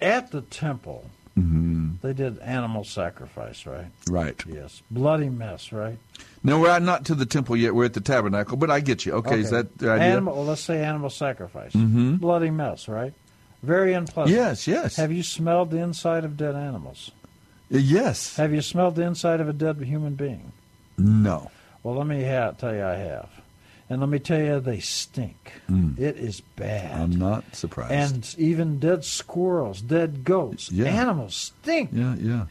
At the temple, hmm they did animal sacrifice, right? Right. Yes. Bloody mess, right? No, we're not to the temple yet. We're at the tabernacle, but I get you. Okay, is that the idea? Animal. Well, let's say animal sacrifice. Mhm. Bloody mess, right? Very unpleasant. Yes, yes. Have you smelled the inside of dead animals? Uh, Yes. Have you smelled the inside of a dead human being? No. Well, let me ha- tell you, I have, and let me tell you, they stink. Mm. It is bad. I'm not surprised. and even dead squirrels, dead goats, Yeah. animals stink. yeah, yeah.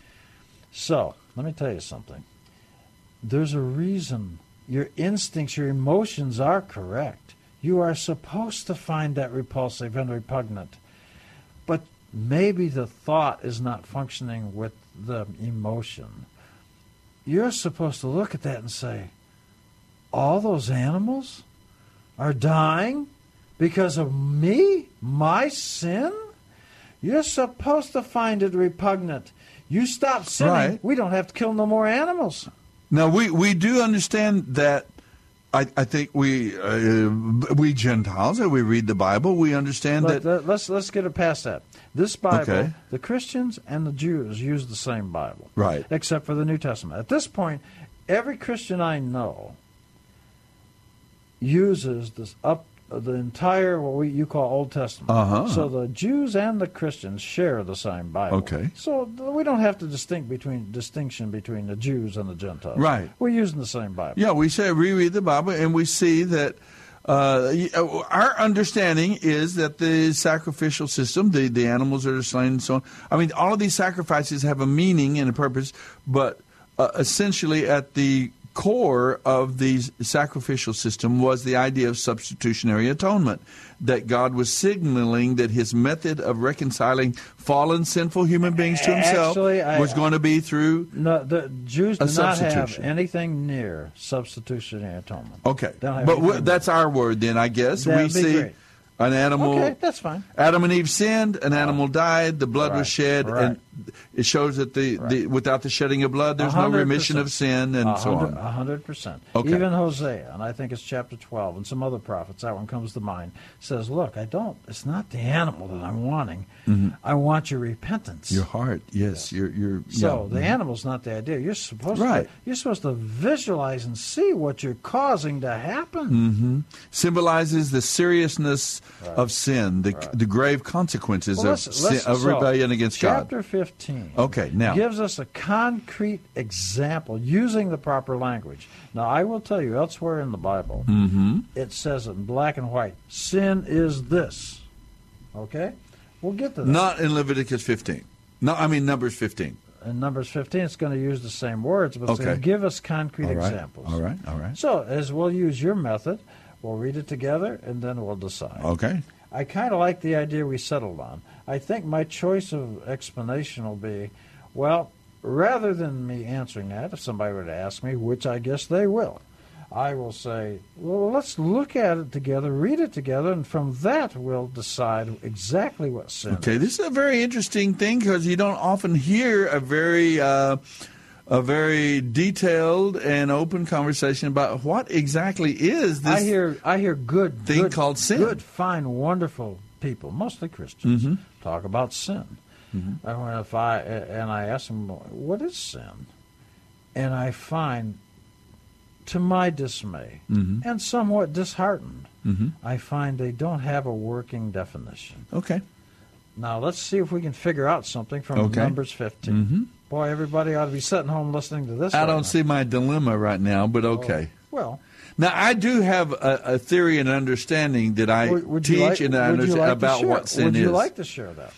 So, let me tell you something. There's a reason your instincts, your emotions are correct. You are supposed to find that repulsive and repugnant. But maybe the thought is not functioning with the emotion. You're supposed to look at that and say, all those animals are dying because of me, my sin? You're supposed to find it repugnant. You stop sinning, Right. we don't have to kill no more animals. Now we we do understand that. I, I think we uh, we Gentiles that we read the Bible, we understand But that. let's let's get it past that. This Bible, Okay. the Christians and the Jews use the same Bible, Right. Except for the New Testament. At this point, every Christian I know uses this up the entire what we you call Old Testament. Uh-huh. So the Jews and the Christians share the same Bible. Okay. So we don't have to distinct between distinction between the Jews and the Gentiles. Right. We're using the same Bible. Yeah, we say we read the Bible and we see that uh, uh, our understanding is that the sacrificial system, the, the animals that are slain and so on, I mean, all of these sacrifices have a meaning and a purpose, but uh, essentially at the core of the sacrificial system was the idea of substitutionary atonement. That God was signaling that his method of reconciling fallen, sinful human beings to himself Actually, I- was going to be through No, the Jews A do not have anything near substitutionary atonement. Okay, They don't have but that's our word then, I guess. That'd we see great. an animal. Okay, that's fine. Adam and Eve sinned. An uh, animal died. The blood was shed, right. and it shows that the, the without the shedding of blood, there's no 100%. remission of sin, and so on. A hundred percent. Okay. Even Hosea, and I think it's chapter twelve, and some other prophets. That one comes to mind. Says, "Look, I don't. It's not the animal that I'm wanting. Mhm. I want your repentance." Your heart, yes, your your. So yeah. the animal's not the idea. You're supposed Right. to. You're supposed to visualize and see what you're causing to happen. hmm Symbolizes the seriousness of sin, the the grave consequences Well, of, let's- sin, let's- of so, rebellion against God. Chapter 15 Okay, now gives us a concrete example using the proper language. Now, I will tell you, elsewhere in the Bible, hmm it says in black and white, sin is this. Okay? We'll get to that. not in Leviticus 15. No, I mean Numbers 15. in Numbers 15, it's going to use the same words, but it's going Okay. to give us concrete All right, examples. all right, all right. So, as we'll use your method, we'll read it together and then we'll decide. Okay. I kind of like the idea we settled on. I think my choice of explanation will be well, rather than me answering that, if somebody were to ask me, which I guess they will, I will say, well, let's look at it together, read it together, and from that we'll decide exactly what sin Okay, is. this is a very interesting thing because you don't often hear a very uh, a very detailed and open conversation about what exactly is this I hear I hear good thing good, called sin. Good, fine, wonderful people, mostly Christians, Mhm. Talk about sin. And when if I and I ask them, "What is sin?" and I find, to my dismay Mhm. and somewhat disheartened, Mhm. I find they don't have a working definition. Okay. Now let's see if we can figure out something from Okay. Numbers 15. Mhm. Boy, everybody ought to be sitting home listening to this. I right don't now. see my dilemma right now, but okay. Well, Now I do have a, a theory and understanding that I would, would teach like, and I would you understand like about share- what sin Would you is. like to share that?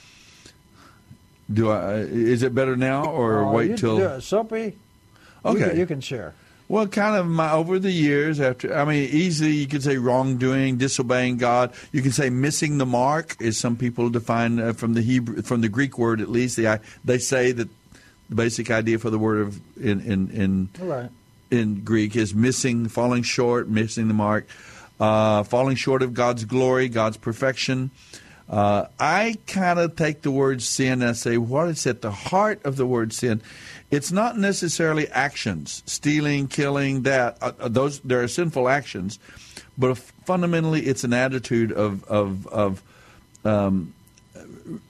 do I? Is it better now or Oh, wait you- till? Soapy. You Okay. can, you can share. Well, kind of my over the years after I mean easily you could say wrongdoing, disobeying God. You can say missing the mark, as some people define uh, from the Hebrew from the Greek word at least. They they say that the basic idea for the word of in in in, All right. In Greek is missing, falling short, missing the mark, uh, falling short of God's glory, God's perfection. Uh, I kind of take the word sin and say, what is at the heart of the word sin? It's not necessarily actions, stealing, killing, that. Uh, uh, those there are sinful actions, but fundamentally, it's an attitude of of of um,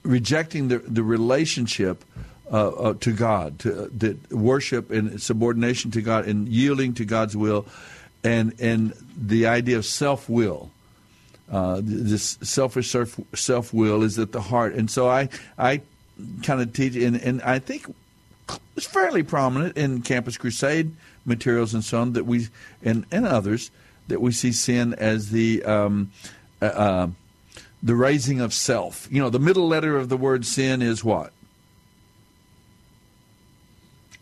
rejecting the the relationship uh, uh, to God, to uh, that worship and subordination to God, and yielding to God's will, and and the idea of self will. Uh, this selfish self will is at the heart, and so I I kind of teach, and, and I think it's fairly prominent in Campus Crusade materials and so on that we and and others that we see sin as the um, uh, uh, the raising of self. You know, the middle letter of the word sin is what?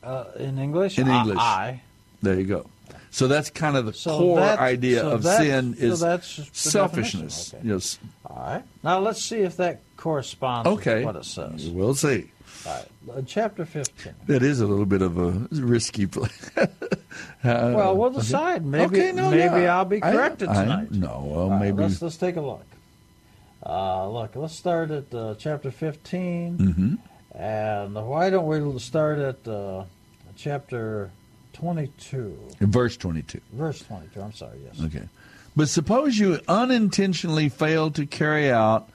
Uh, in English? In I- English. I. There you go. So that's kind of the So core that- idea so of that- sin so is that's selfishness. definition, Yes. All right. Now let's see if that corresponds Okay. with what it says. We'll see. All right. Uh, chapter 15. That is a little bit of a risky play. well, we'll decide. Maybe, Uh, Okay, no, maybe yeah. I'll be corrected I- tonight. no, well, right, maybe- let's, let's take a look. Uh, look, let's start at uh, chapter 15. Mhm. And why don't we start at uh, chapter 22? Verse 22. Verse 22. I'm sorry, yes. Okay. But suppose you unintentionally fail to carry out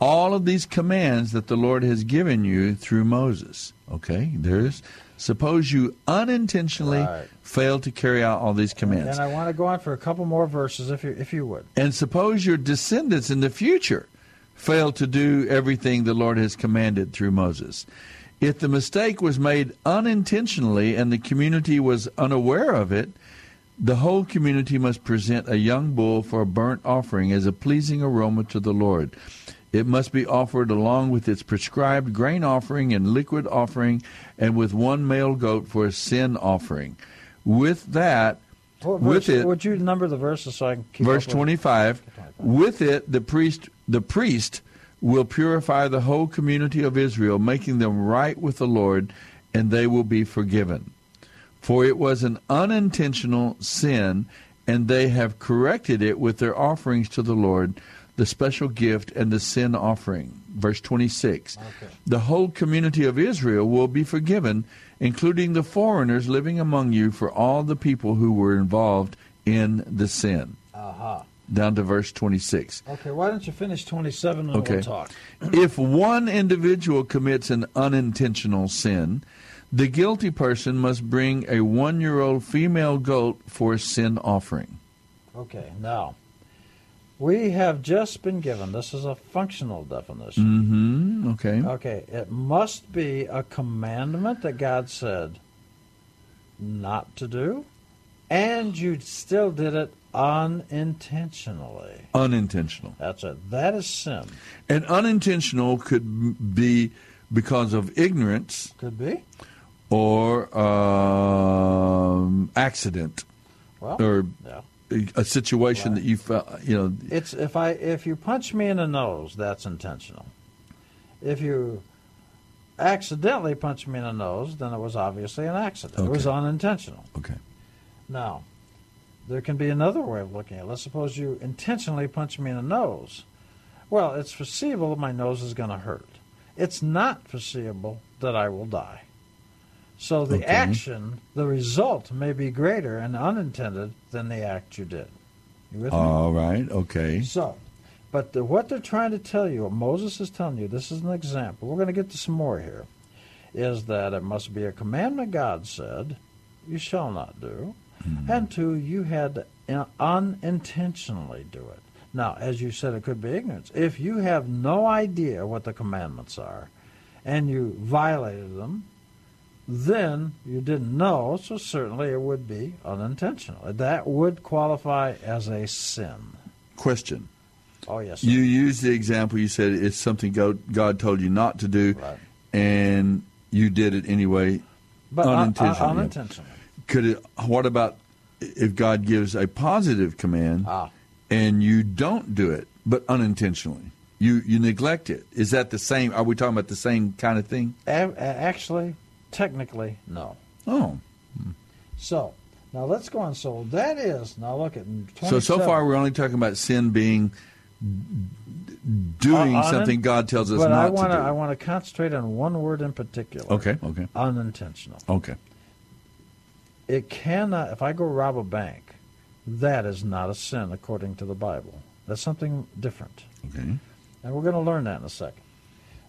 all of these commands that the Lord has given you through Moses. Okay? There's suppose you unintentionally Right. fail to carry out all these commands. And I want to go on for a couple more verses, if you if you would. And suppose your descendants in the future fail to do everything the Lord has commanded through Moses. If the mistake was made unintentionally and the community was unaware of it, the whole community must present a young bull for a burnt offering as a pleasing aroma to the Lord. It must be offered along with its prescribed grain offering and liquid offering, and with one male goat for a sin offering. With that, What with it, would you number the verses so I can keep verse with- 25 with it the priest the priest will purify the whole community of Israel making them right with the Lord and they will be forgiven for it was an unintentional sin and they have corrected it with their offerings to the Lord the special gift, and the sin offering. Verse 26. Okay. The whole community of Israel will be forgiven, including the foreigners living among you, for all the people who were involved in the sin. Aha. Down to verse 26. Okay, why don't you finish 27 and Okay. we'll talk. if one individual commits an unintentional sin, the guilty person must bring a one year old female goat for a sin offering. Okay, now, we have just been given, this is a functional definition. Mm-hmm. Okay. Okay, it must be a commandment that God said not to do, and you still did it unintentionally. Unintentional. That's it. That is sin. And unintentional could be because of ignorance Could be. or um, accident Well, or yeah. a- a situation that you felt, you know. It's if I if you punch me in the nose, that's intentional. If you accidentally punch me in the nose, then it was obviously an accident. It was unintentional. Okay. Now, there can be another way of looking at it. Let's suppose you intentionally punch me in the nose. Well, it's foreseeable that my nose is going to hurt. It's not foreseeable that I will die. So the Okay. action, the result may be greater and unintended than the act you did. You with me? All right. Okay. So, but the, what they're trying to tell you, what Moses is telling you, this is an example. We're going to get to some more here. Is that it must be a commandment God said, you shall not do, Mm-hmm. and two, you had to unintentionally do it. Now, as you said, it could be ignorance. If you have no idea what the commandments are, and you violated them, then you didn't know, so certainly it would be unintentional. That would qualify as a sin. Question. Oh, yes. sir. You used the example. You said it's something God, told you not to do, Right. and you did it anyway, But un- unintentionally. un- unintentionally. Could it? What about if God gives a positive command Ah. and you don't do it, but unintentionally? You you neglect it. Is that the same? Are we talking about the same kind of thing? Actually, technically, no. Oh, So, now let's go on. So that is, now look at so so far we're only talking about sin being doing Uh, unin- something God tells us but not I wanna, to do. I want to concentrate on one word in particular. Okay, okay. Unintentional. Okay. It cannot, if I go rob a bank, that is not a sin according to the Bible. That's something different. Okay. And we're going to learn that in a second.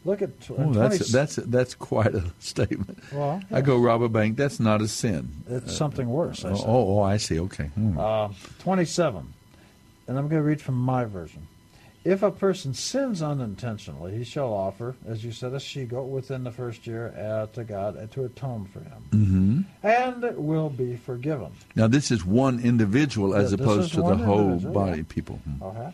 Look at tw- Oh, 20 that's that's that's quite a statement. Well, I go rob a bank. That's not a sin. It's something worse. I Oh, oh, oh, I see. Okay. Hmm. Uh, 27. And I'm going to read from my version. If a person sins unintentionally, he shall offer, as you said, a she goat within the first year uh, to God uh, to atone for him. hmm And it will be forgiven. Now this is one individual as Yeah, opposed to the whole body yeah. people. Hmm. Okay.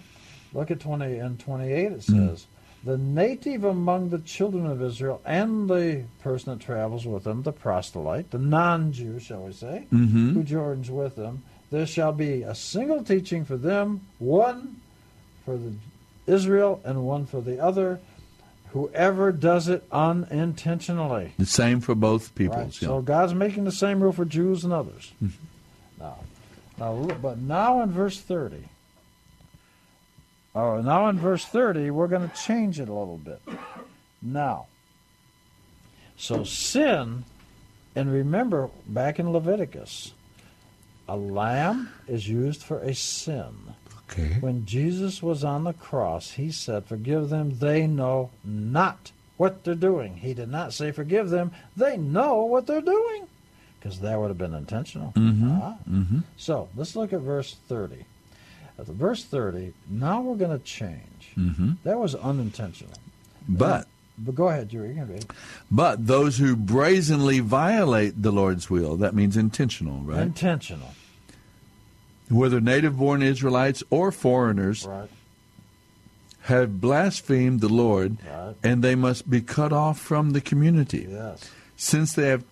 Look at 20 and 28. It Mm. says, The native among the children of Israel and the person that travels with them, the proselyte, the non Jew, shall we say, Mhm. who joins with them, there shall be a single teaching for them, one for the Israel and one for the other. Whoever does it unintentionally. The same for both Right. peoples. yeah. So God's making the same rule for Jews and others. Mhm. Now, now, but now in verse thirty. Oh, now in verse thirty, we're going to change it a little bit. Now, so sin, and remember back in Leviticus, a lamb is used for a sin. Okay. When Jesus was on the cross, he said, Forgive them, they know not what they're doing. He did not say, Forgive them, they know what they're doing. Because that would have been intentional. Mhm. Ah. Mhm. So let's look at verse 30. At the verse 30, now we're going to change. Mhm. That was unintentional. But But go ahead, Jerry. You can read. but those who brazenly violate the Lord's will, that means intentional, right? Intentional. Whether native-born Israelites or foreigners Right. have blasphemed the Lord, Right. and they must be cut off from the community. Yes. Since they have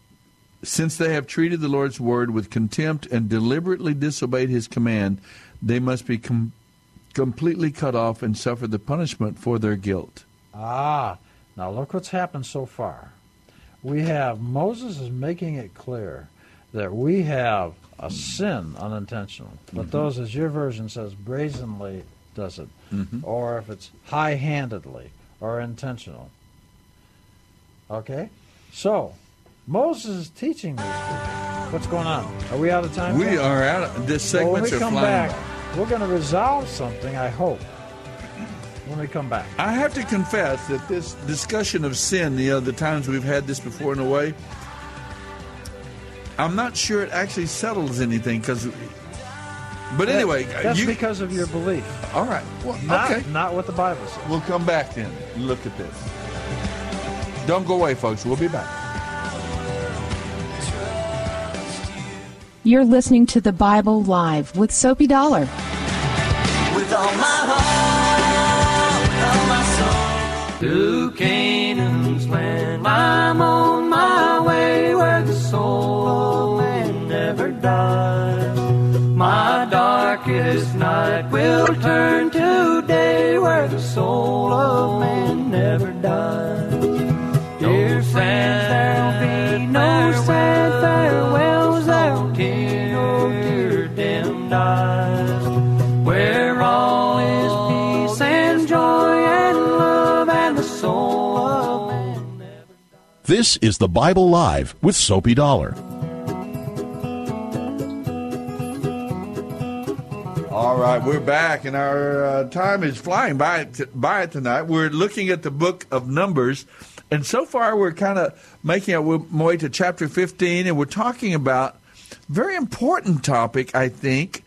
since they have treated the Lord's word with contempt and deliberately disobeyed his command, they must be com- completely cut off and suffer the punishment for their guilt. Ah, now look what's happened so far. We have Moses is making it clear that we have a sin unintentional, but those, as your version says, brazenly does it, Mhm. or if it's high-handedly or intentional. Okay, so Moses is teaching these people. What's going on? Are we out of time? We are out. Of, this Well, when we come flying. back, we're going to resolve something. I hope. When we come back. I have to confess that this discussion of sin, the other times we've had this before in a way, I'm not sure it actually settles anything because. But That- anyway, that's you, because of your belief. all right. Well, Not, okay. not what the Bible says. We'll come back then. Look at this. Don't go away, folks. We'll be back. You're listening to the Bible Live with Soapy Dollar. With all my heart, with all my soul. To Canaan's land, I'm on never. My darkest night will turn to day where the soul of man never dies. Dear friends, there'll be no sad farewells, there'll be no tear dimmed eyes. Where all is peace and joy and love and the soul of man. This is the Bible Live with Soapy Dollar. Right, we're back, and our uh, time is flying by by tonight. We're looking at the book of Numbers, and so far we're kind of making our way to chapter 15, and we're talking about very important topic, I think.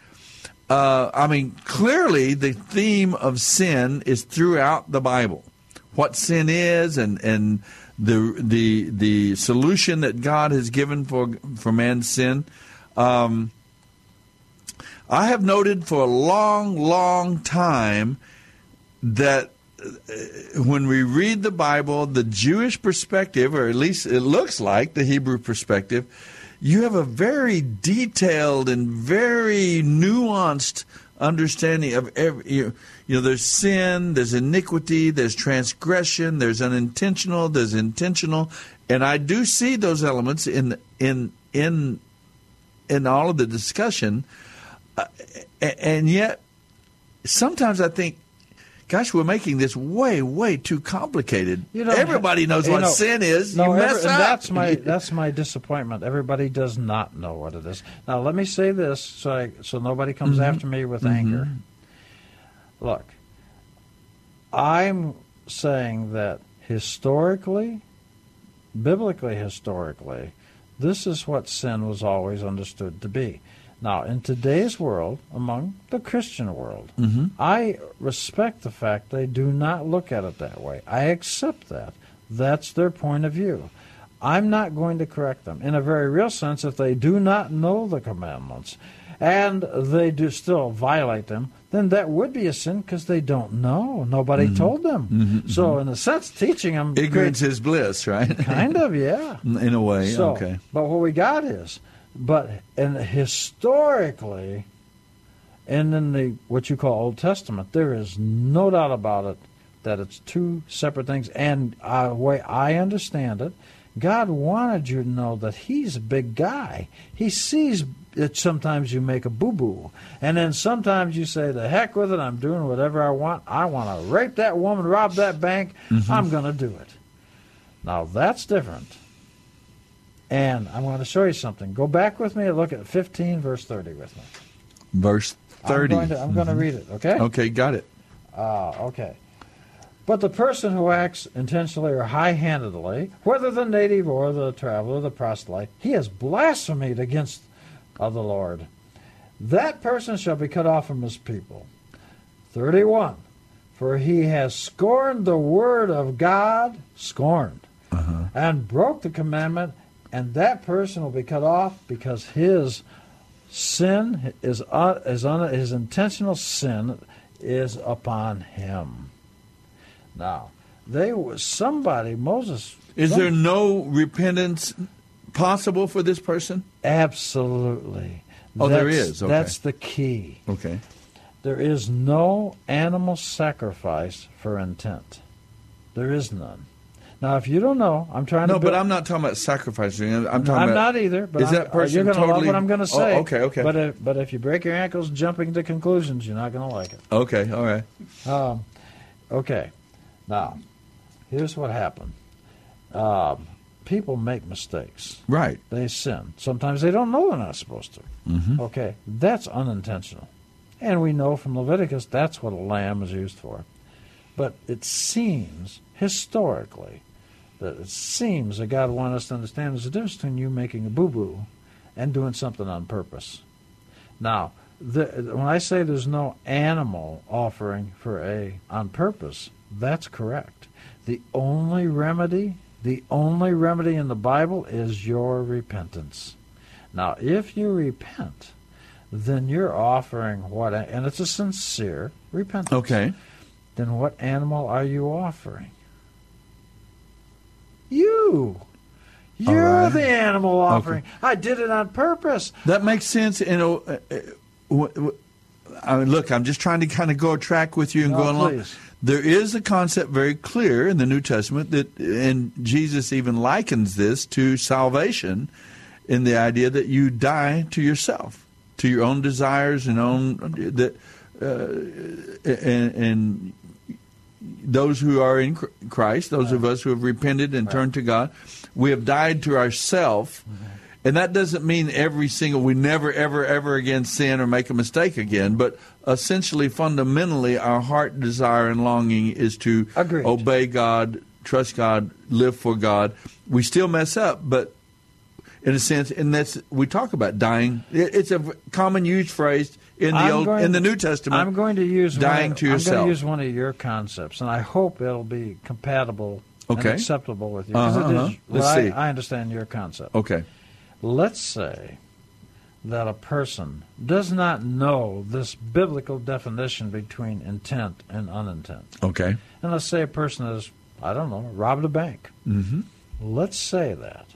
Uh, I mean, clearly the theme of sin is throughout the Bible. What sin is, and and the the the solution that God has given for for man's sin. Um, I have noted for a long, long time that uh, when we read the Bible, the Jewish perspective, or at least it looks like the Hebrew perspective, you have a very detailed and very nuanced understanding of every. You, you know, there's sin, there's iniquity, there's transgression, there's unintentional, there's intentional, and I do see those elements in in in in all of the discussion. Uh, and yet, sometimes I think, gosh, we're making this way, way too complicated. You don't Everybody knows what know, sin is. No, you mess every- up. that's my that's my disappointment. Everybody does not know what it is. Now, let me say this so I, so nobody comes Mhm. after me with Mhm. anger. Look, I'm saying that historically, biblically historically, this is what sin was always understood to be. Now, in today's world, among the Christian world, Mhm. I respect the fact they do not look at it that way. I accept that. That's their point of view. I'm not going to correct them. In a very real sense, if they do not know the commandments and they do still violate them, then that would be a sin because they don't know. Nobody Mhm. told them. Mhm, So, in a sense, teaching them Ignorance is bliss, right? kind of, yeah. In a way, So, okay. But what we got is, but and historically, and in the what you call Old Testament, there is no doubt about it that it's two separate things. And uh, the way I understand it, God wanted you to know that He's a big guy. He sees that sometimes you make a boo boo, and then sometimes you say, "The heck with it! I'm doing whatever I want. I want to rape that woman, rob that bank. Mhm. I'm going to do it." Now that's different. And I want to show you something. Go back with me and look at 15, verse 30 with me. Verse 30. I'm going to, I'm going to read it, okay? Okay, got it. Ah, okay. But the person who acts intentionally or high handedly, whether the native or the traveler, the proselyte, he has blasphemed against uh, the Lord. That person shall be cut off from his people. 31. For he has scorned the word of God, scorned, and broke the commandment, and that person will be cut off because his sin is, un, is un, his intentional sin is upon him. Now, they somebody Moses. Is there no repentance possible for this person? Absolutely. Oh, there That's- is. Okay. That's the key. Okay. There is no animal sacrifice for intent. There is none. Now, if you don't know, I'm trying No, to. No, but I'm not talking about sacrificing. I'm talking I'm about. not either. But is I'm, that uh, person you're going to totally? love what I'm going to Oh, say. okay, okay, But if, but if you break your ankles jumping to conclusions, you're not going to like it. okay, all right. Um, okay. Now, here's what happened. Um, people make mistakes. Right. They sin. Sometimes they don't know they're not supposed to. Mhm. Okay, that's unintentional. And we know from Leviticus that's what a lamb is used for. But it seems, historically, that it seems that God wants us to understand there's a difference between you making a boo boo and doing something on purpose. Now, the, when I say there's no animal offering for a on purpose, that's correct. The only remedy, the only remedy in the Bible is your repentance. Now, if you repent, then you're offering what, and it's a sincere repentance. Okay. Then what animal are you offering? You. You're right. the animal offering. I did it on purpose. That makes sense. You know, uh, uh, I mean, look, I'm just trying to kind of go a track with you and No, go along. please. There is a concept very clear in the New Testament that, and Jesus even likens this to salvation, in the idea that you die to yourself, to your own desires and own that, uh, and, and those who are in Christ, those of us who have repented and turned to God, we have died to ourself. Mm-hmm. And that doesn't mean every single, we never, ever, ever again sin or make a mistake again. But essentially, fundamentally, our heart desire and longing is to Agreed. obey God, trust God, live for God. We still mess up, but in a sense, and that's we talk about dying. It's a common used phrase in the old in the New Testament. I'm going to use dying one, to I'm going to use one of your concepts, and I hope it'll be compatible Okay. and acceptable with you. Uh-huh, is- uh-huh. Let's I, see. I understand your concept. okay. Let's say that a person does not know this biblical definition between intent and unintent. Okay. And let's say a person has, I don't know, robbed a bank. Mm-hmm. Let's say that.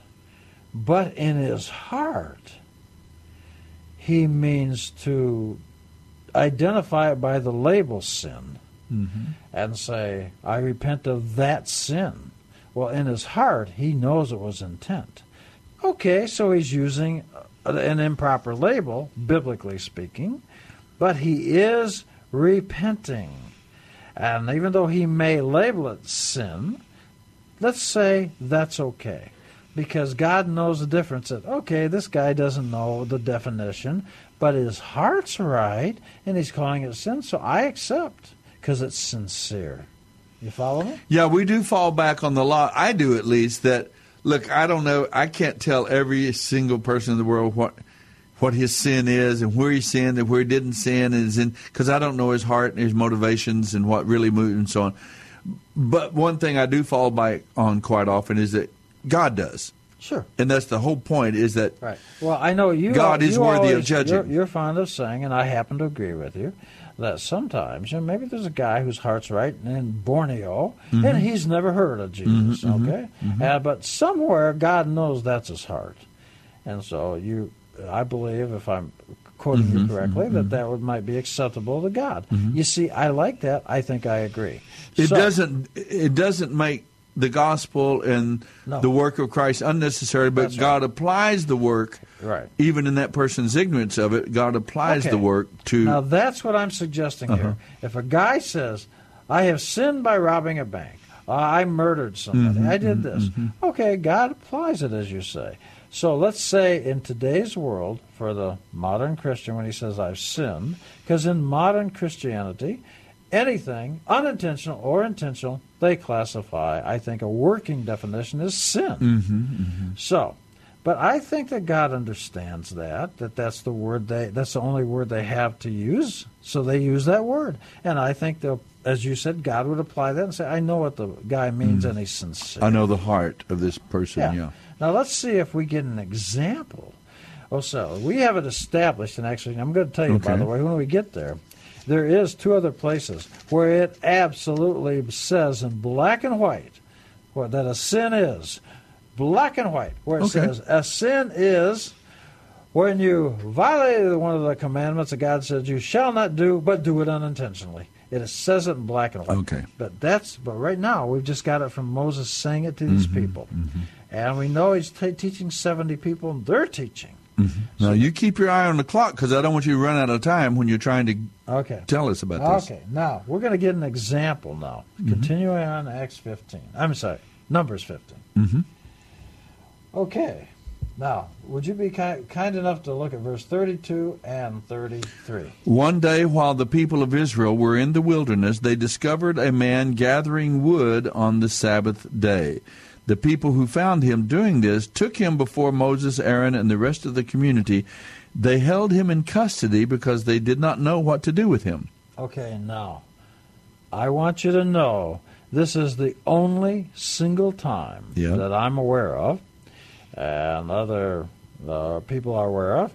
But in his heart, he means to identify it by the label sin Mm-hmm. and say, I repent of that sin. Well, in his heart, he knows it was intent. Okay, so he's using an improper label, biblically speaking, but he is repenting. And even though he may label it sin, let's say that's okay. Because God knows the difference that, okay, this guy doesn't know the definition, but his heart's right, and he's calling it sin, so I accept because it's sincere. You follow me? Yeah, we do fall back on the law. I do at least. That look, I don't know. I can't tell every single person in the world what what his sin is and where he sinned and where he didn't sin is in because I don't know his heart and his motivations and what really moved and so on. But one thing I do fall back on quite often is that God does. Sure. And that's the whole point is that Right. Well, I know you. God is worthy of always- judging. You're, you're fond of saying, and I happen to agree with you, that sometimes, you know, maybe there's a guy whose heart's right in Borneo, Mhm. and he's never heard of Jesus. Mhm, mhm, okay, mhm. Uh, but somewhere God knows that's his heart, and so you, I believe, if I'm quoting you Mhm, correctly, mhm, that that would might be acceptable to God. You see, I like that. I think I agree. it So- doesn't it doesn't make the gospel and No. the work of Christ unnecessary, but That's right. God applies the work Right. even in that person's ignorance of it. God applies Okay. the work to Now that's what I'm suggesting Uh-huh. here. If a guy says, "I have sinned by robbing a bank," "I murdered somebody," Mhm, "I did mhm, this," mhm. okay, God applies it as you say. So let's say in today's world, for the modern Christian, when he says, "I've sinned," because in modern Christianity, anything unintentional or intentional, they classify. I think a working definition is sin. Mm-hmm, So, but I think that God understands that that that's the word they that's the only word they have to use. So they use that word, and I think they'll, as you said, God would apply that and say, "I know what the guy means, and he's sincere." I know the heart of this person. Yeah. Yeah. Now let's see if we get an example. Oh, so we have it established, and actually, I'm going to tell you by the way when we get there. There is two other places where it absolutely says in black and white what that a sin is. Black and white, where it Okay. says a sin is when you violate one of the commandments that God says you shall not do, but do it unintentionally. It says it in black and white. Okay. But that's but right now we've just got it from Moses saying it to these Mm-hmm. people, and we know he's t- teaching seventy people, and they're teaching. Now you keep your eye on the clock because I don't want you to run out of time when you're trying to Okay. tell us about this. Okay, now we're going to get an example now. Mm-hmm. Continuing on Acts 15. I'm sorry, Numbers 15. Mm-hmm. Okay, now would you be ki- kind enough to look at verse 32 and 33? One day, while the people of Israel were in the wilderness, they discovered a man gathering wood on the Sabbath day. The people who found him doing this took him before Moses, Aaron, and the rest of the community. They held him in custody because they did not know what to do with him. Okay, now I want you to know this is the only single time Yeah. that I'm aware of, and other uh, people are aware of,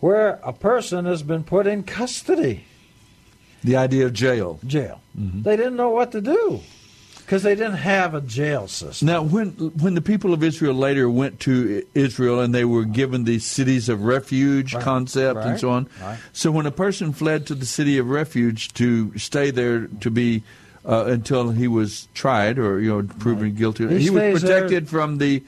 where a person has been put in custody. The idea of jail. Jail. Mm-hmm. They didn't know what to do because they didn't have a jail system. Now, when when the people of Israel later went to Israel and they were given the cities of refuge Right, concept and so on, right. so when a person fled to the city of refuge to stay there to be uh, until he was tried or you know proven guilty, He he, was stays there- protected from the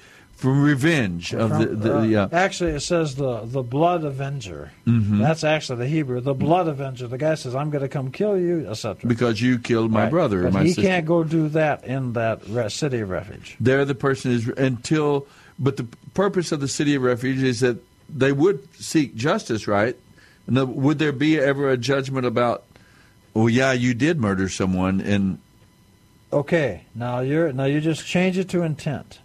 from revenge of the, From, the uh, yeah. Actually, it says the the blood avenger. Mhm. That's actually the Hebrew. The blood avenger. The guy says, "I'm going to come kill you," etc. because you killed my Right. brother But my he sister. can't go do that in that re- city of refuge. There, the person is until. But the purpose of the city of refuge is that they would seek justice, right? And the, would there be ever a judgment about? Oh, yeah, you did murder someone, and Okay, now you're now you just change it to intent.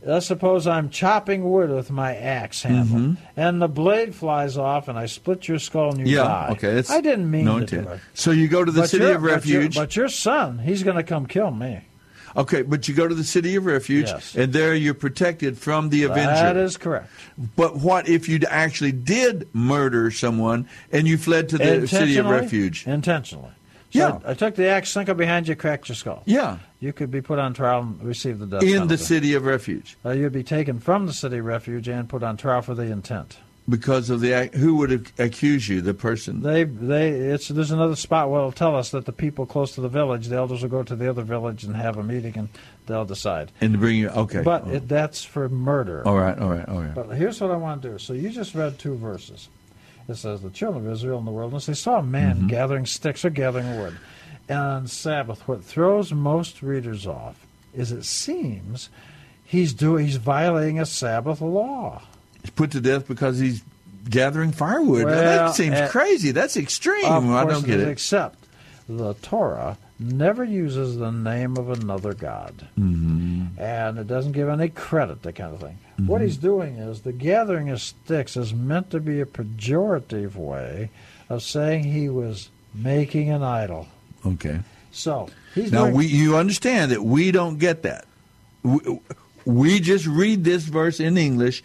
Let's suppose I'm chopping wood with my axe handle, Mhm. and the blade flies off, and I split your skull and you yeah, die. okay, it's I didn't mean no to do intent. it. So you go to the But city of refuge. But your son, he's going to come kill me. okay, but you go to the city of refuge, Yes. and there you're protected from the avenger. That is correct. But what if you actually did murder someone and you fled to the city of refuge? Intentionally. So Yeah. I, I took the axe, sunk it behind you, cracked your skull. Yeah. You could be put on trial and receive the death In penalty. the city of refuge. Uh, you'd be taken from the city of refuge and put on trial for the intent. Because of the who would accuse you? The person. They, they, it's there's another spot where it'll tell us that the people close to the village, the elders will go to the other village and have a meeting, and they'll decide. And bring you. Okay. But it, that's for murder. all right. All right. All right. But here's what I want to do. So you just read two verses. It says the children of Israel in the wilderness they saw a man Mm-hmm. gathering sticks or gathering wood. And on Sabbath, what throws most readers off is it seems he's doing he's violating a Sabbath law. He's put to death because he's gathering firewood. Well, that seems uh, crazy. That's extreme. Of I don't get it. Except the Torah never uses the name of another god. Mm-hmm. and it doesn't give any credit, that kind of thing. What he's doing is the gathering of sticks is meant to be a pejorative way of saying he was making an idol. Okay. So he's Now doing, we, you understand that we don't get that. We, we just read this verse in English,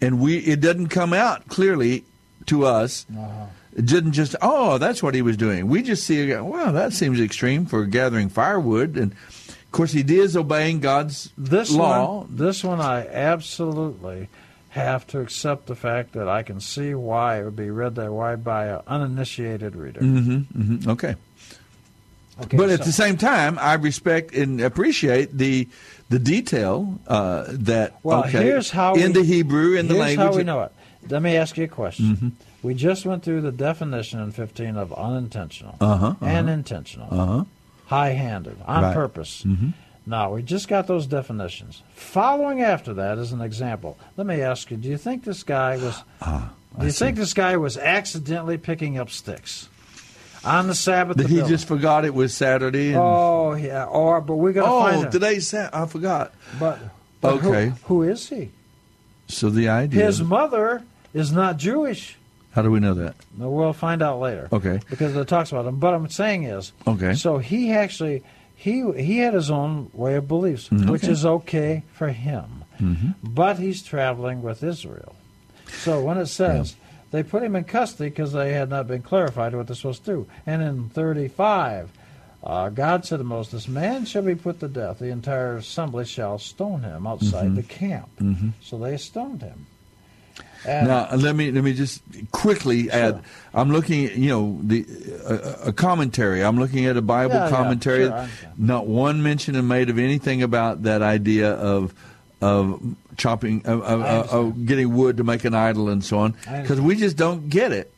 and we it doesn't come out clearly to us. Uh-huh. It didn't just oh that's what he was doing. We just see wow that seems extreme for gathering firewood, and course he is obeying God's this law. One, this one, I absolutely have to accept the fact that I can see why it would be read that way by an uninitiated reader. hmm hmm Okay. Okay, but at the same time, I respect and appreciate the the detail uh, that Well, okay here's how in we- the Hebrew in the here's language. how we know it. Let me ask you a question. Mhm. We just went through the definition in 15 of unintentional Uh-huh, uh-huh. and intentional, Uh-huh. High-handed, on Right. purpose. Mhm. Now we just got those definitions. Following after that is an example. Let me ask you: Do you think this guy was? Ah, do you think this guy was accidentally picking up sticks on the Sabbath? That of he building? just forgot it was Saturday. And, Oh yeah. Or but we got to oh, find today's Sat. I forgot. But, but who- Okay. who is he? So the idea. His mother is not Jewish. How do we know that? No, we'll find out later. Okay. Because it talks about him. But I'm saying is, Okay. so he actually he he had his own way of beliefs, Mm, which okay. is okay for him. Mhm. But he's traveling with Israel. So when it says they put him in custody because they had not been clarified what they're supposed to do, and in 35. Uh, God said to Moses, "This man shall be put to death. The entire assembly shall stone him outside Mhm. the camp." Mhm. So they stoned him. And- now, let me let me just quickly add. I'm looking, at, you know, the uh, a commentary. I'm looking at a Bible Yeah, yeah, commentary. sure, Not one mention is made of anything about that idea of of chopping, of, of, of, getting wood to make an idol and so on, because we just don't get it.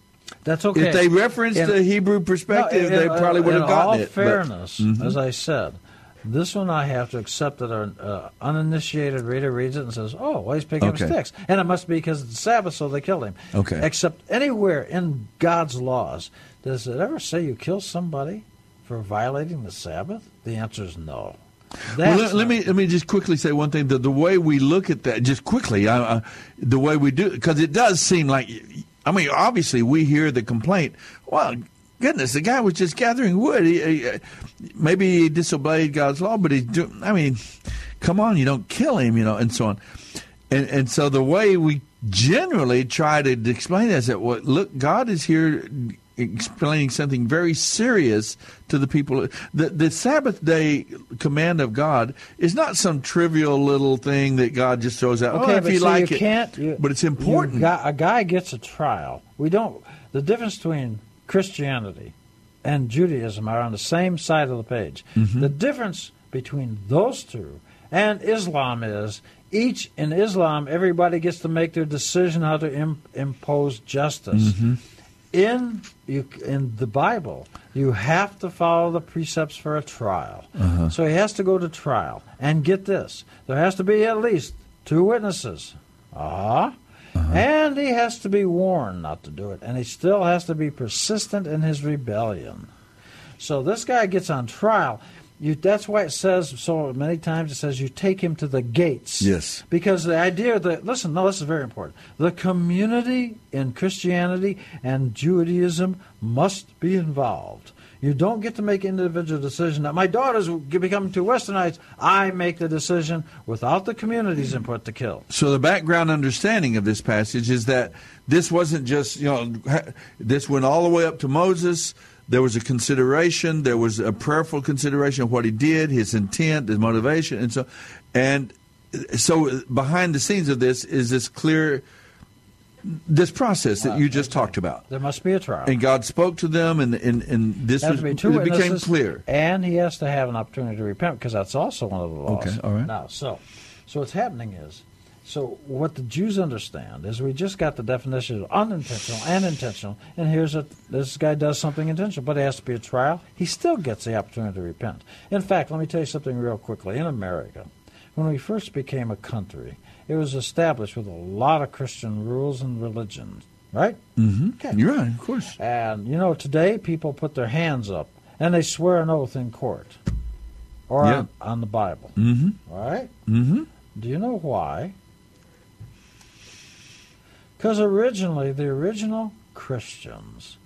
That's okay. If they referenced In- the Hebrew perspective, No, in- they probably would have gotten all it. but- fairness, Mhm. as I said, this one I have to accept that an uh, uninitiated reader reads it and says, "Oh, well, he's picking Okay. up sticks," and it must be because it's Sabbath, so they killed him. Okay. Except anywhere in God's laws, does it ever say you kill somebody for violating the Sabbath? The answer is no. Well, let, let me let me just quickly say one thing. The, the way we look at that, just quickly, I, I, the way we do, because it does seem like, I mean, obviously we hear the complaint. Well, goodness, the guy was just gathering wood. He, he, uh, maybe he disobeyed God's law, but he's doing. I mean, come on, you don't kill him, you know, and so on. And and so the way we generally try to explain this, that what look, God is here explaining something very serious to the people. The, the Sabbath day command of God is not some trivial little thing that God just throws out. Okay, oh, if but you see, like you it, can't. You, but it's important. got- a guy gets a trial. We don't. The difference between Christianity and Judaism are on the same side of the page. Mm-hmm. The difference between those two and Islam is each in Islam, everybody gets to make their decision how to Im- impose justice. Mm-hmm. In you, in the Bible, you have to follow the precepts for a trial. Uh-huh. So he has to go to trial. And get this there has to be at least two witnesses. Uh-huh. Uh-huh. And he has to be warned not to do it. And he still has to be persistent in his rebellion. So this guy gets on trial. You, that's why it says so many times it says you take him to the gates. Yes. Because the idea that, listen, no, this is very important. The community in Christianity and Judaism must be involved. You don't get to make individual decision that my daughters become too westernized. I make the decision without the community's input to kill. So the background understanding of this passage is that this wasn't just you know this went all the way up to Moses. There was a consideration. There was a prayerful consideration of what he did, his intent, his motivation, and so and so behind the scenes of this is this clear this process that you just talked about. There must be a trial. And God spoke to them, and and, and this was, be it became clear. and he has to have an opportunity to repent because that's also one of the laws. Okay, all right. Now, so, so what's happening is, so what the Jews understand is we just got the definition of unintentional and intentional, and here's a this guy does something intentional, but it has to be a trial. He still gets the opportunity to repent. In fact, let me tell you something real quickly. In America, when we first became a country, it was established with a lot of Christian rules and religion, right? Mm-hmm. You're right, of course. And you know, today people put their hands up and they swear an oath in court or Yeah. on, on the Bible. Mm-hmm. All right? Mm-hmm. Do you know why? Because originally, the original Christians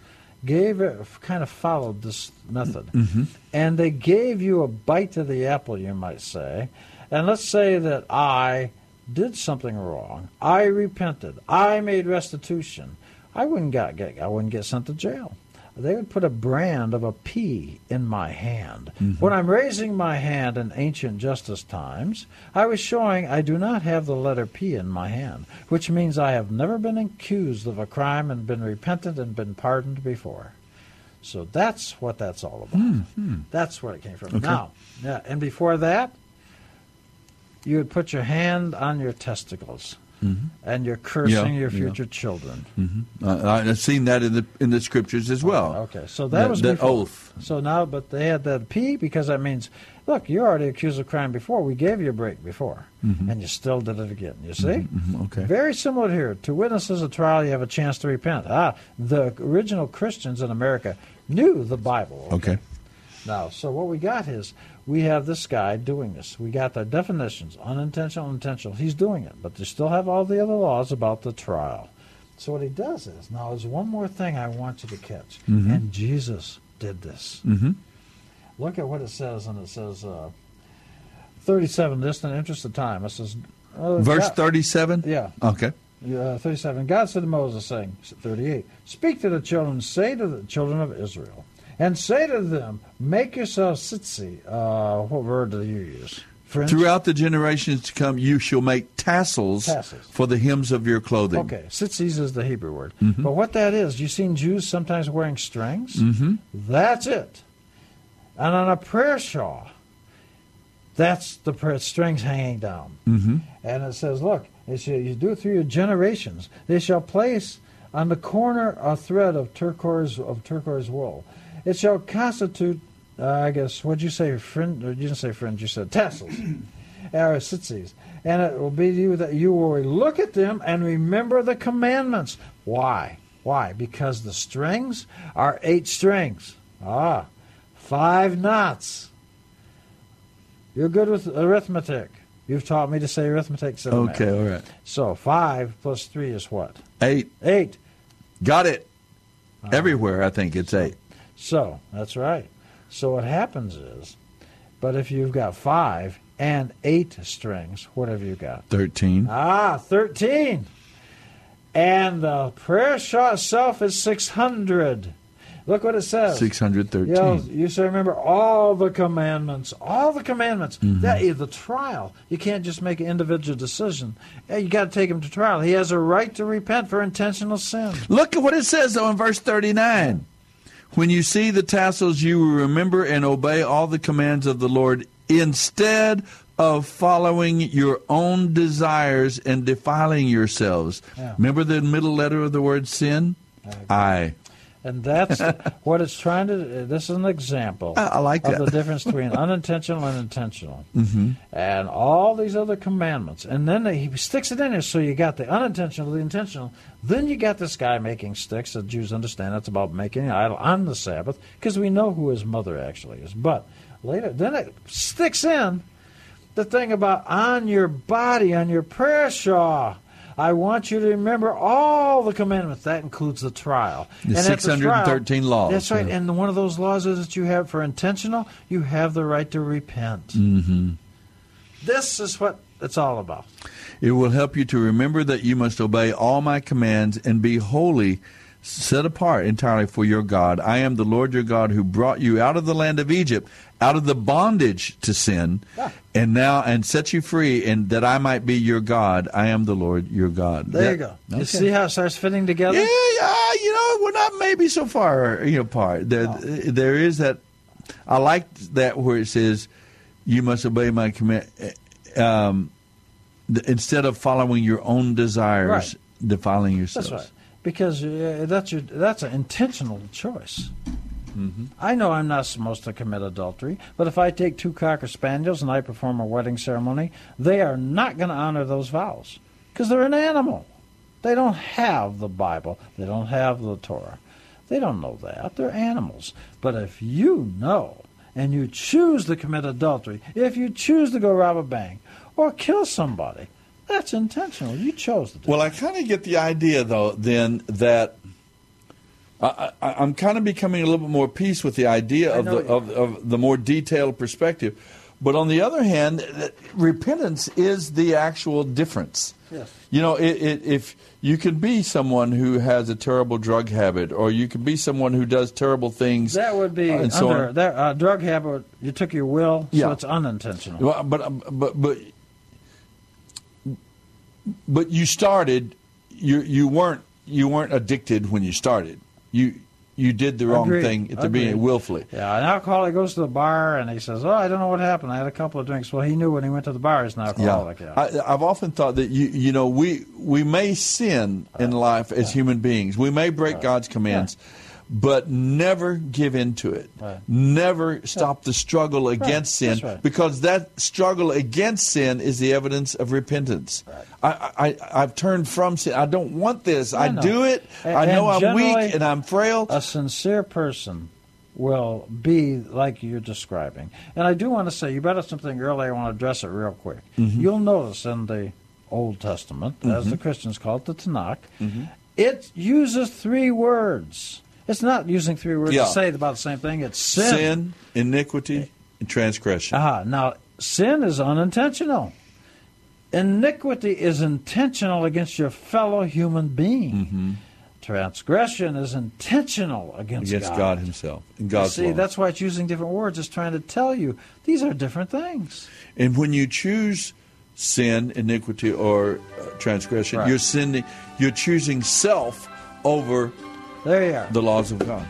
gave it, kind of followed this method. Mm-hmm. And they gave you a bite to the apple, you might say. And let's say that I did something wrong. I repented. I made restitution. I wouldn't get, get I wouldn't get sent to jail. They would put a brand of a P in my hand. Mm-hmm. When I'm raising my hand in ancient justice times, I was showing I do not have the letter P in my hand, which means I have never been accused of a crime and been repentant and been pardoned before. So that's what that's all about. Mm-hmm. That's where it came from. Okay. Now, yeah, and before that, you would put your hand on your testicles, and you're cursing Yeah, your yeah. future children. Mm-hmm. Uh, I've seen that in the in the scriptures as well. Okay, so that, was the before. oath. So now, but they had that P because that means, look, you're already accused of crime before. We gave you a break before, Mhm. and you still did it again. You see? Mhm, Okay. Very similar here. To witnesses a trial, you have a chance to repent. Ah, the original Christians in America knew the Bible. Okay. Now, so what we got is we have this guy doing this. We got the definitions, unintentional, intentional. He's doing it, but they still have all the other laws about the trial. So what he does is now there's one more thing I want you to catch, Mhm. and Jesus did this. Mm-hmm. Look at what it says, and it says uh, 37. Just in the interest of time, it says uh, Verse God- thirty-seven. Yeah. Okay. uh, 37. God said to Moses, saying, 38, Speak to the children, say to the children of Israel, and say to them, Make yourselves sitsi. Uh, what word do you use? Fringe? Throughout the generations to come, you shall make tassels, Tassels. for the hems of your clothing. Okay, is the Hebrew word. Mhm. But what that is, you've seen Jews sometimes wearing strings? Mhm. That's it. And on a prayer shawl, that's the prayer, strings hanging down. Mm-hmm. And it says, look, it shall, you do it through your generations. They shall place on the corner a thread of turquoise of turquoise wool. It shall constitute, uh, I guess, what'd you say, friend? Or you didn't say fringe, you said tassels, or tzitzis. And it will be you that you will look at them and remember the commandments. Why? Why? Because the strings are eight strings. Ah, five knots. You're good with arithmetic. You've taught me to say arithmetic. So Okay, all right. So five plus three is what? Eight. Eight. Got it. Ah. Everywhere, I think it's eight. So that's right. So what happens is, but if you've got five and eight strings, what have you got? 13. Ah, 13. And the prayer shawl itself is 600. Look what it says. 613. You, know, you should remember all the commandments. All the commandments. Mhm. That is the trial. You can't just make an individual decision. You got to take him to trial. He has a right to repent for intentional sin. Look at what it says, though, in verse 39. When you see the tassels, you will remember and obey all the commands of the Lord instead of following your own desires and defiling yourselves. Yeah. Remember the middle letter of the word sin? I. And that's what it's trying to. This is an example I- I like of that. the difference between unintentional and intentional, Mm-hmm. and all these other commandments. And then he sticks it in there, so you got the unintentional, the intentional. Then you got this guy making sticks. The Jews understand that's about making an idol on the Sabbath because we know who his mother actually is. But later, then it sticks in the thing about on your body, on your prayer shawl. I want you to remember all the commandments. That includes the trial. The And at trial- 613 laws, That's right. yeah. And one of those laws is that you have for intentional, you have the right to repent. Mm-hmm. This is what it's all about. It will help you to remember that you must obey all my commands and be holy, set apart entirely for your God. I am the Lord your God who brought you out of the land of Egypt, out of the bondage to sin, and now and set you free, and that I might be your God. I am the Lord your God. There That- you go. You see how it starts fitting together? Yeah, yeah, you know, we're not maybe so far, you know, apart. There, there is that. I like that where it says, "You must obey my command." Um, instead of following your own desires, Right. defiling yourselves. That's right. Because uh, that's your, that's an intentional choice. Mm-hmm. I know I'm not supposed to commit adultery, but if I take two cocker spaniels and I perform a wedding ceremony, they are not going to honor those vows because they're an animal. They don't have the Bible. They don't have the Torah. They don't know that. They're animals. But if you know and you choose to commit adultery, if you choose to go rob a bank or kill somebody, that's intentional. You chose to do Well, I kind of get the idea, though, then that I, I, I'm kind of becoming a little bit more peace with the idea of the of, of the more detailed perspective. But on the other hand, repentance is the actual difference. Yes. You know, it, it, if you can be someone who has a terrible drug habit, or you can be someone who does terrible things, That would be uh, so under on. that uh, drug habit. You took your will, Yeah. so it's unintentional. Well, but um, but but but you started. You you weren't you weren't addicted when you started. You you did the wrong Agreed. thing at the beginning Agreed. willfully. Yeah, an alcoholic goes to the bar and he says, "Oh, I don't know what happened. I had a couple of drinks." Well, he knew when he went to the bar he's an alcoholic. Yeah. I, I've often thought that you you know we we may sin in life as human beings. We may break God's commands, but never give in to it. Right. Never stop the struggle against sin right. because that struggle against sin is the evidence of repentance. I, I I've turned from sin. I don't want this. I, know. do it. I know I'm weak and I'm frail. A sincere person will be like you're describing. And I do want to say, you brought up something earlier. I want to address it real quick. Mhm. You'll notice in the Old Testament, as Mhm. the Christians call it, the Tanakh, Mhm. it uses three words. It's not using three words Yeah. to say about the same thing. It's sin. sin, iniquity, and transgression. Ah, now sin is unintentional. Iniquity is intentional against your fellow human being. Transgression is intentional against, against God. Himself and God's See, law. that's why it's using different words. It's trying to tell you these are different things. And when you choose sin, iniquity, or uh, transgression, Right. you're sinning. You're choosing self over there you are. the laws of God.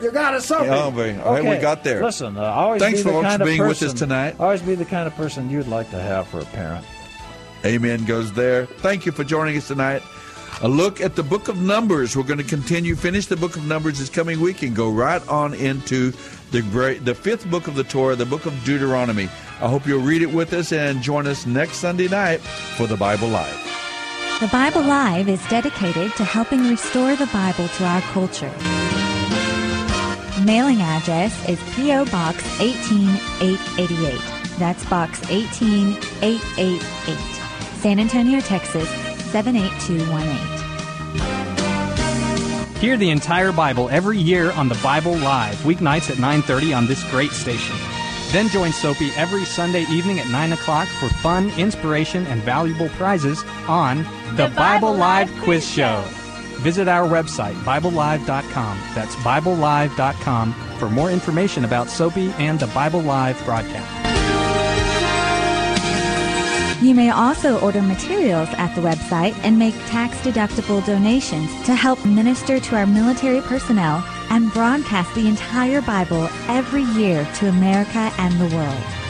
You got it, something. Yeah, very- all right, we got there. Listen, uh, always Thanks, be the folks, kind for of being with person, us tonight. Always be the kind of person you'd like to have for a parent. Amen goes there. Thank you for joining us tonight. A look at the book of Numbers. We're going to continue, finish the book of Numbers this coming week, and go right on into the great, the fifth book of the Torah, the book of Deuteronomy. I hope you'll read it with us and join us next Sunday night for the Bible Live. The Bible Live is dedicated to helping restore the Bible to our culture. Mailing address is P.O. Box 18888. That's Box 18888. San Antonio, Texas 78218. Hear the entire Bible every year on the Bible Live, weeknights at 9.30 on this great station. Then join Soapy every Sunday evening at 9 o'clock for fun, inspiration, and valuable prizes on The, Bible, Live Quiz Show. Visit our website, BibleLive.com. That's BibleLive.com for more information about Soapy and the Bible Live broadcast. You may also order materials at the website and make tax-deductible donations to help minister to our military personnel and broadcast the entire Bible every year to America and the world.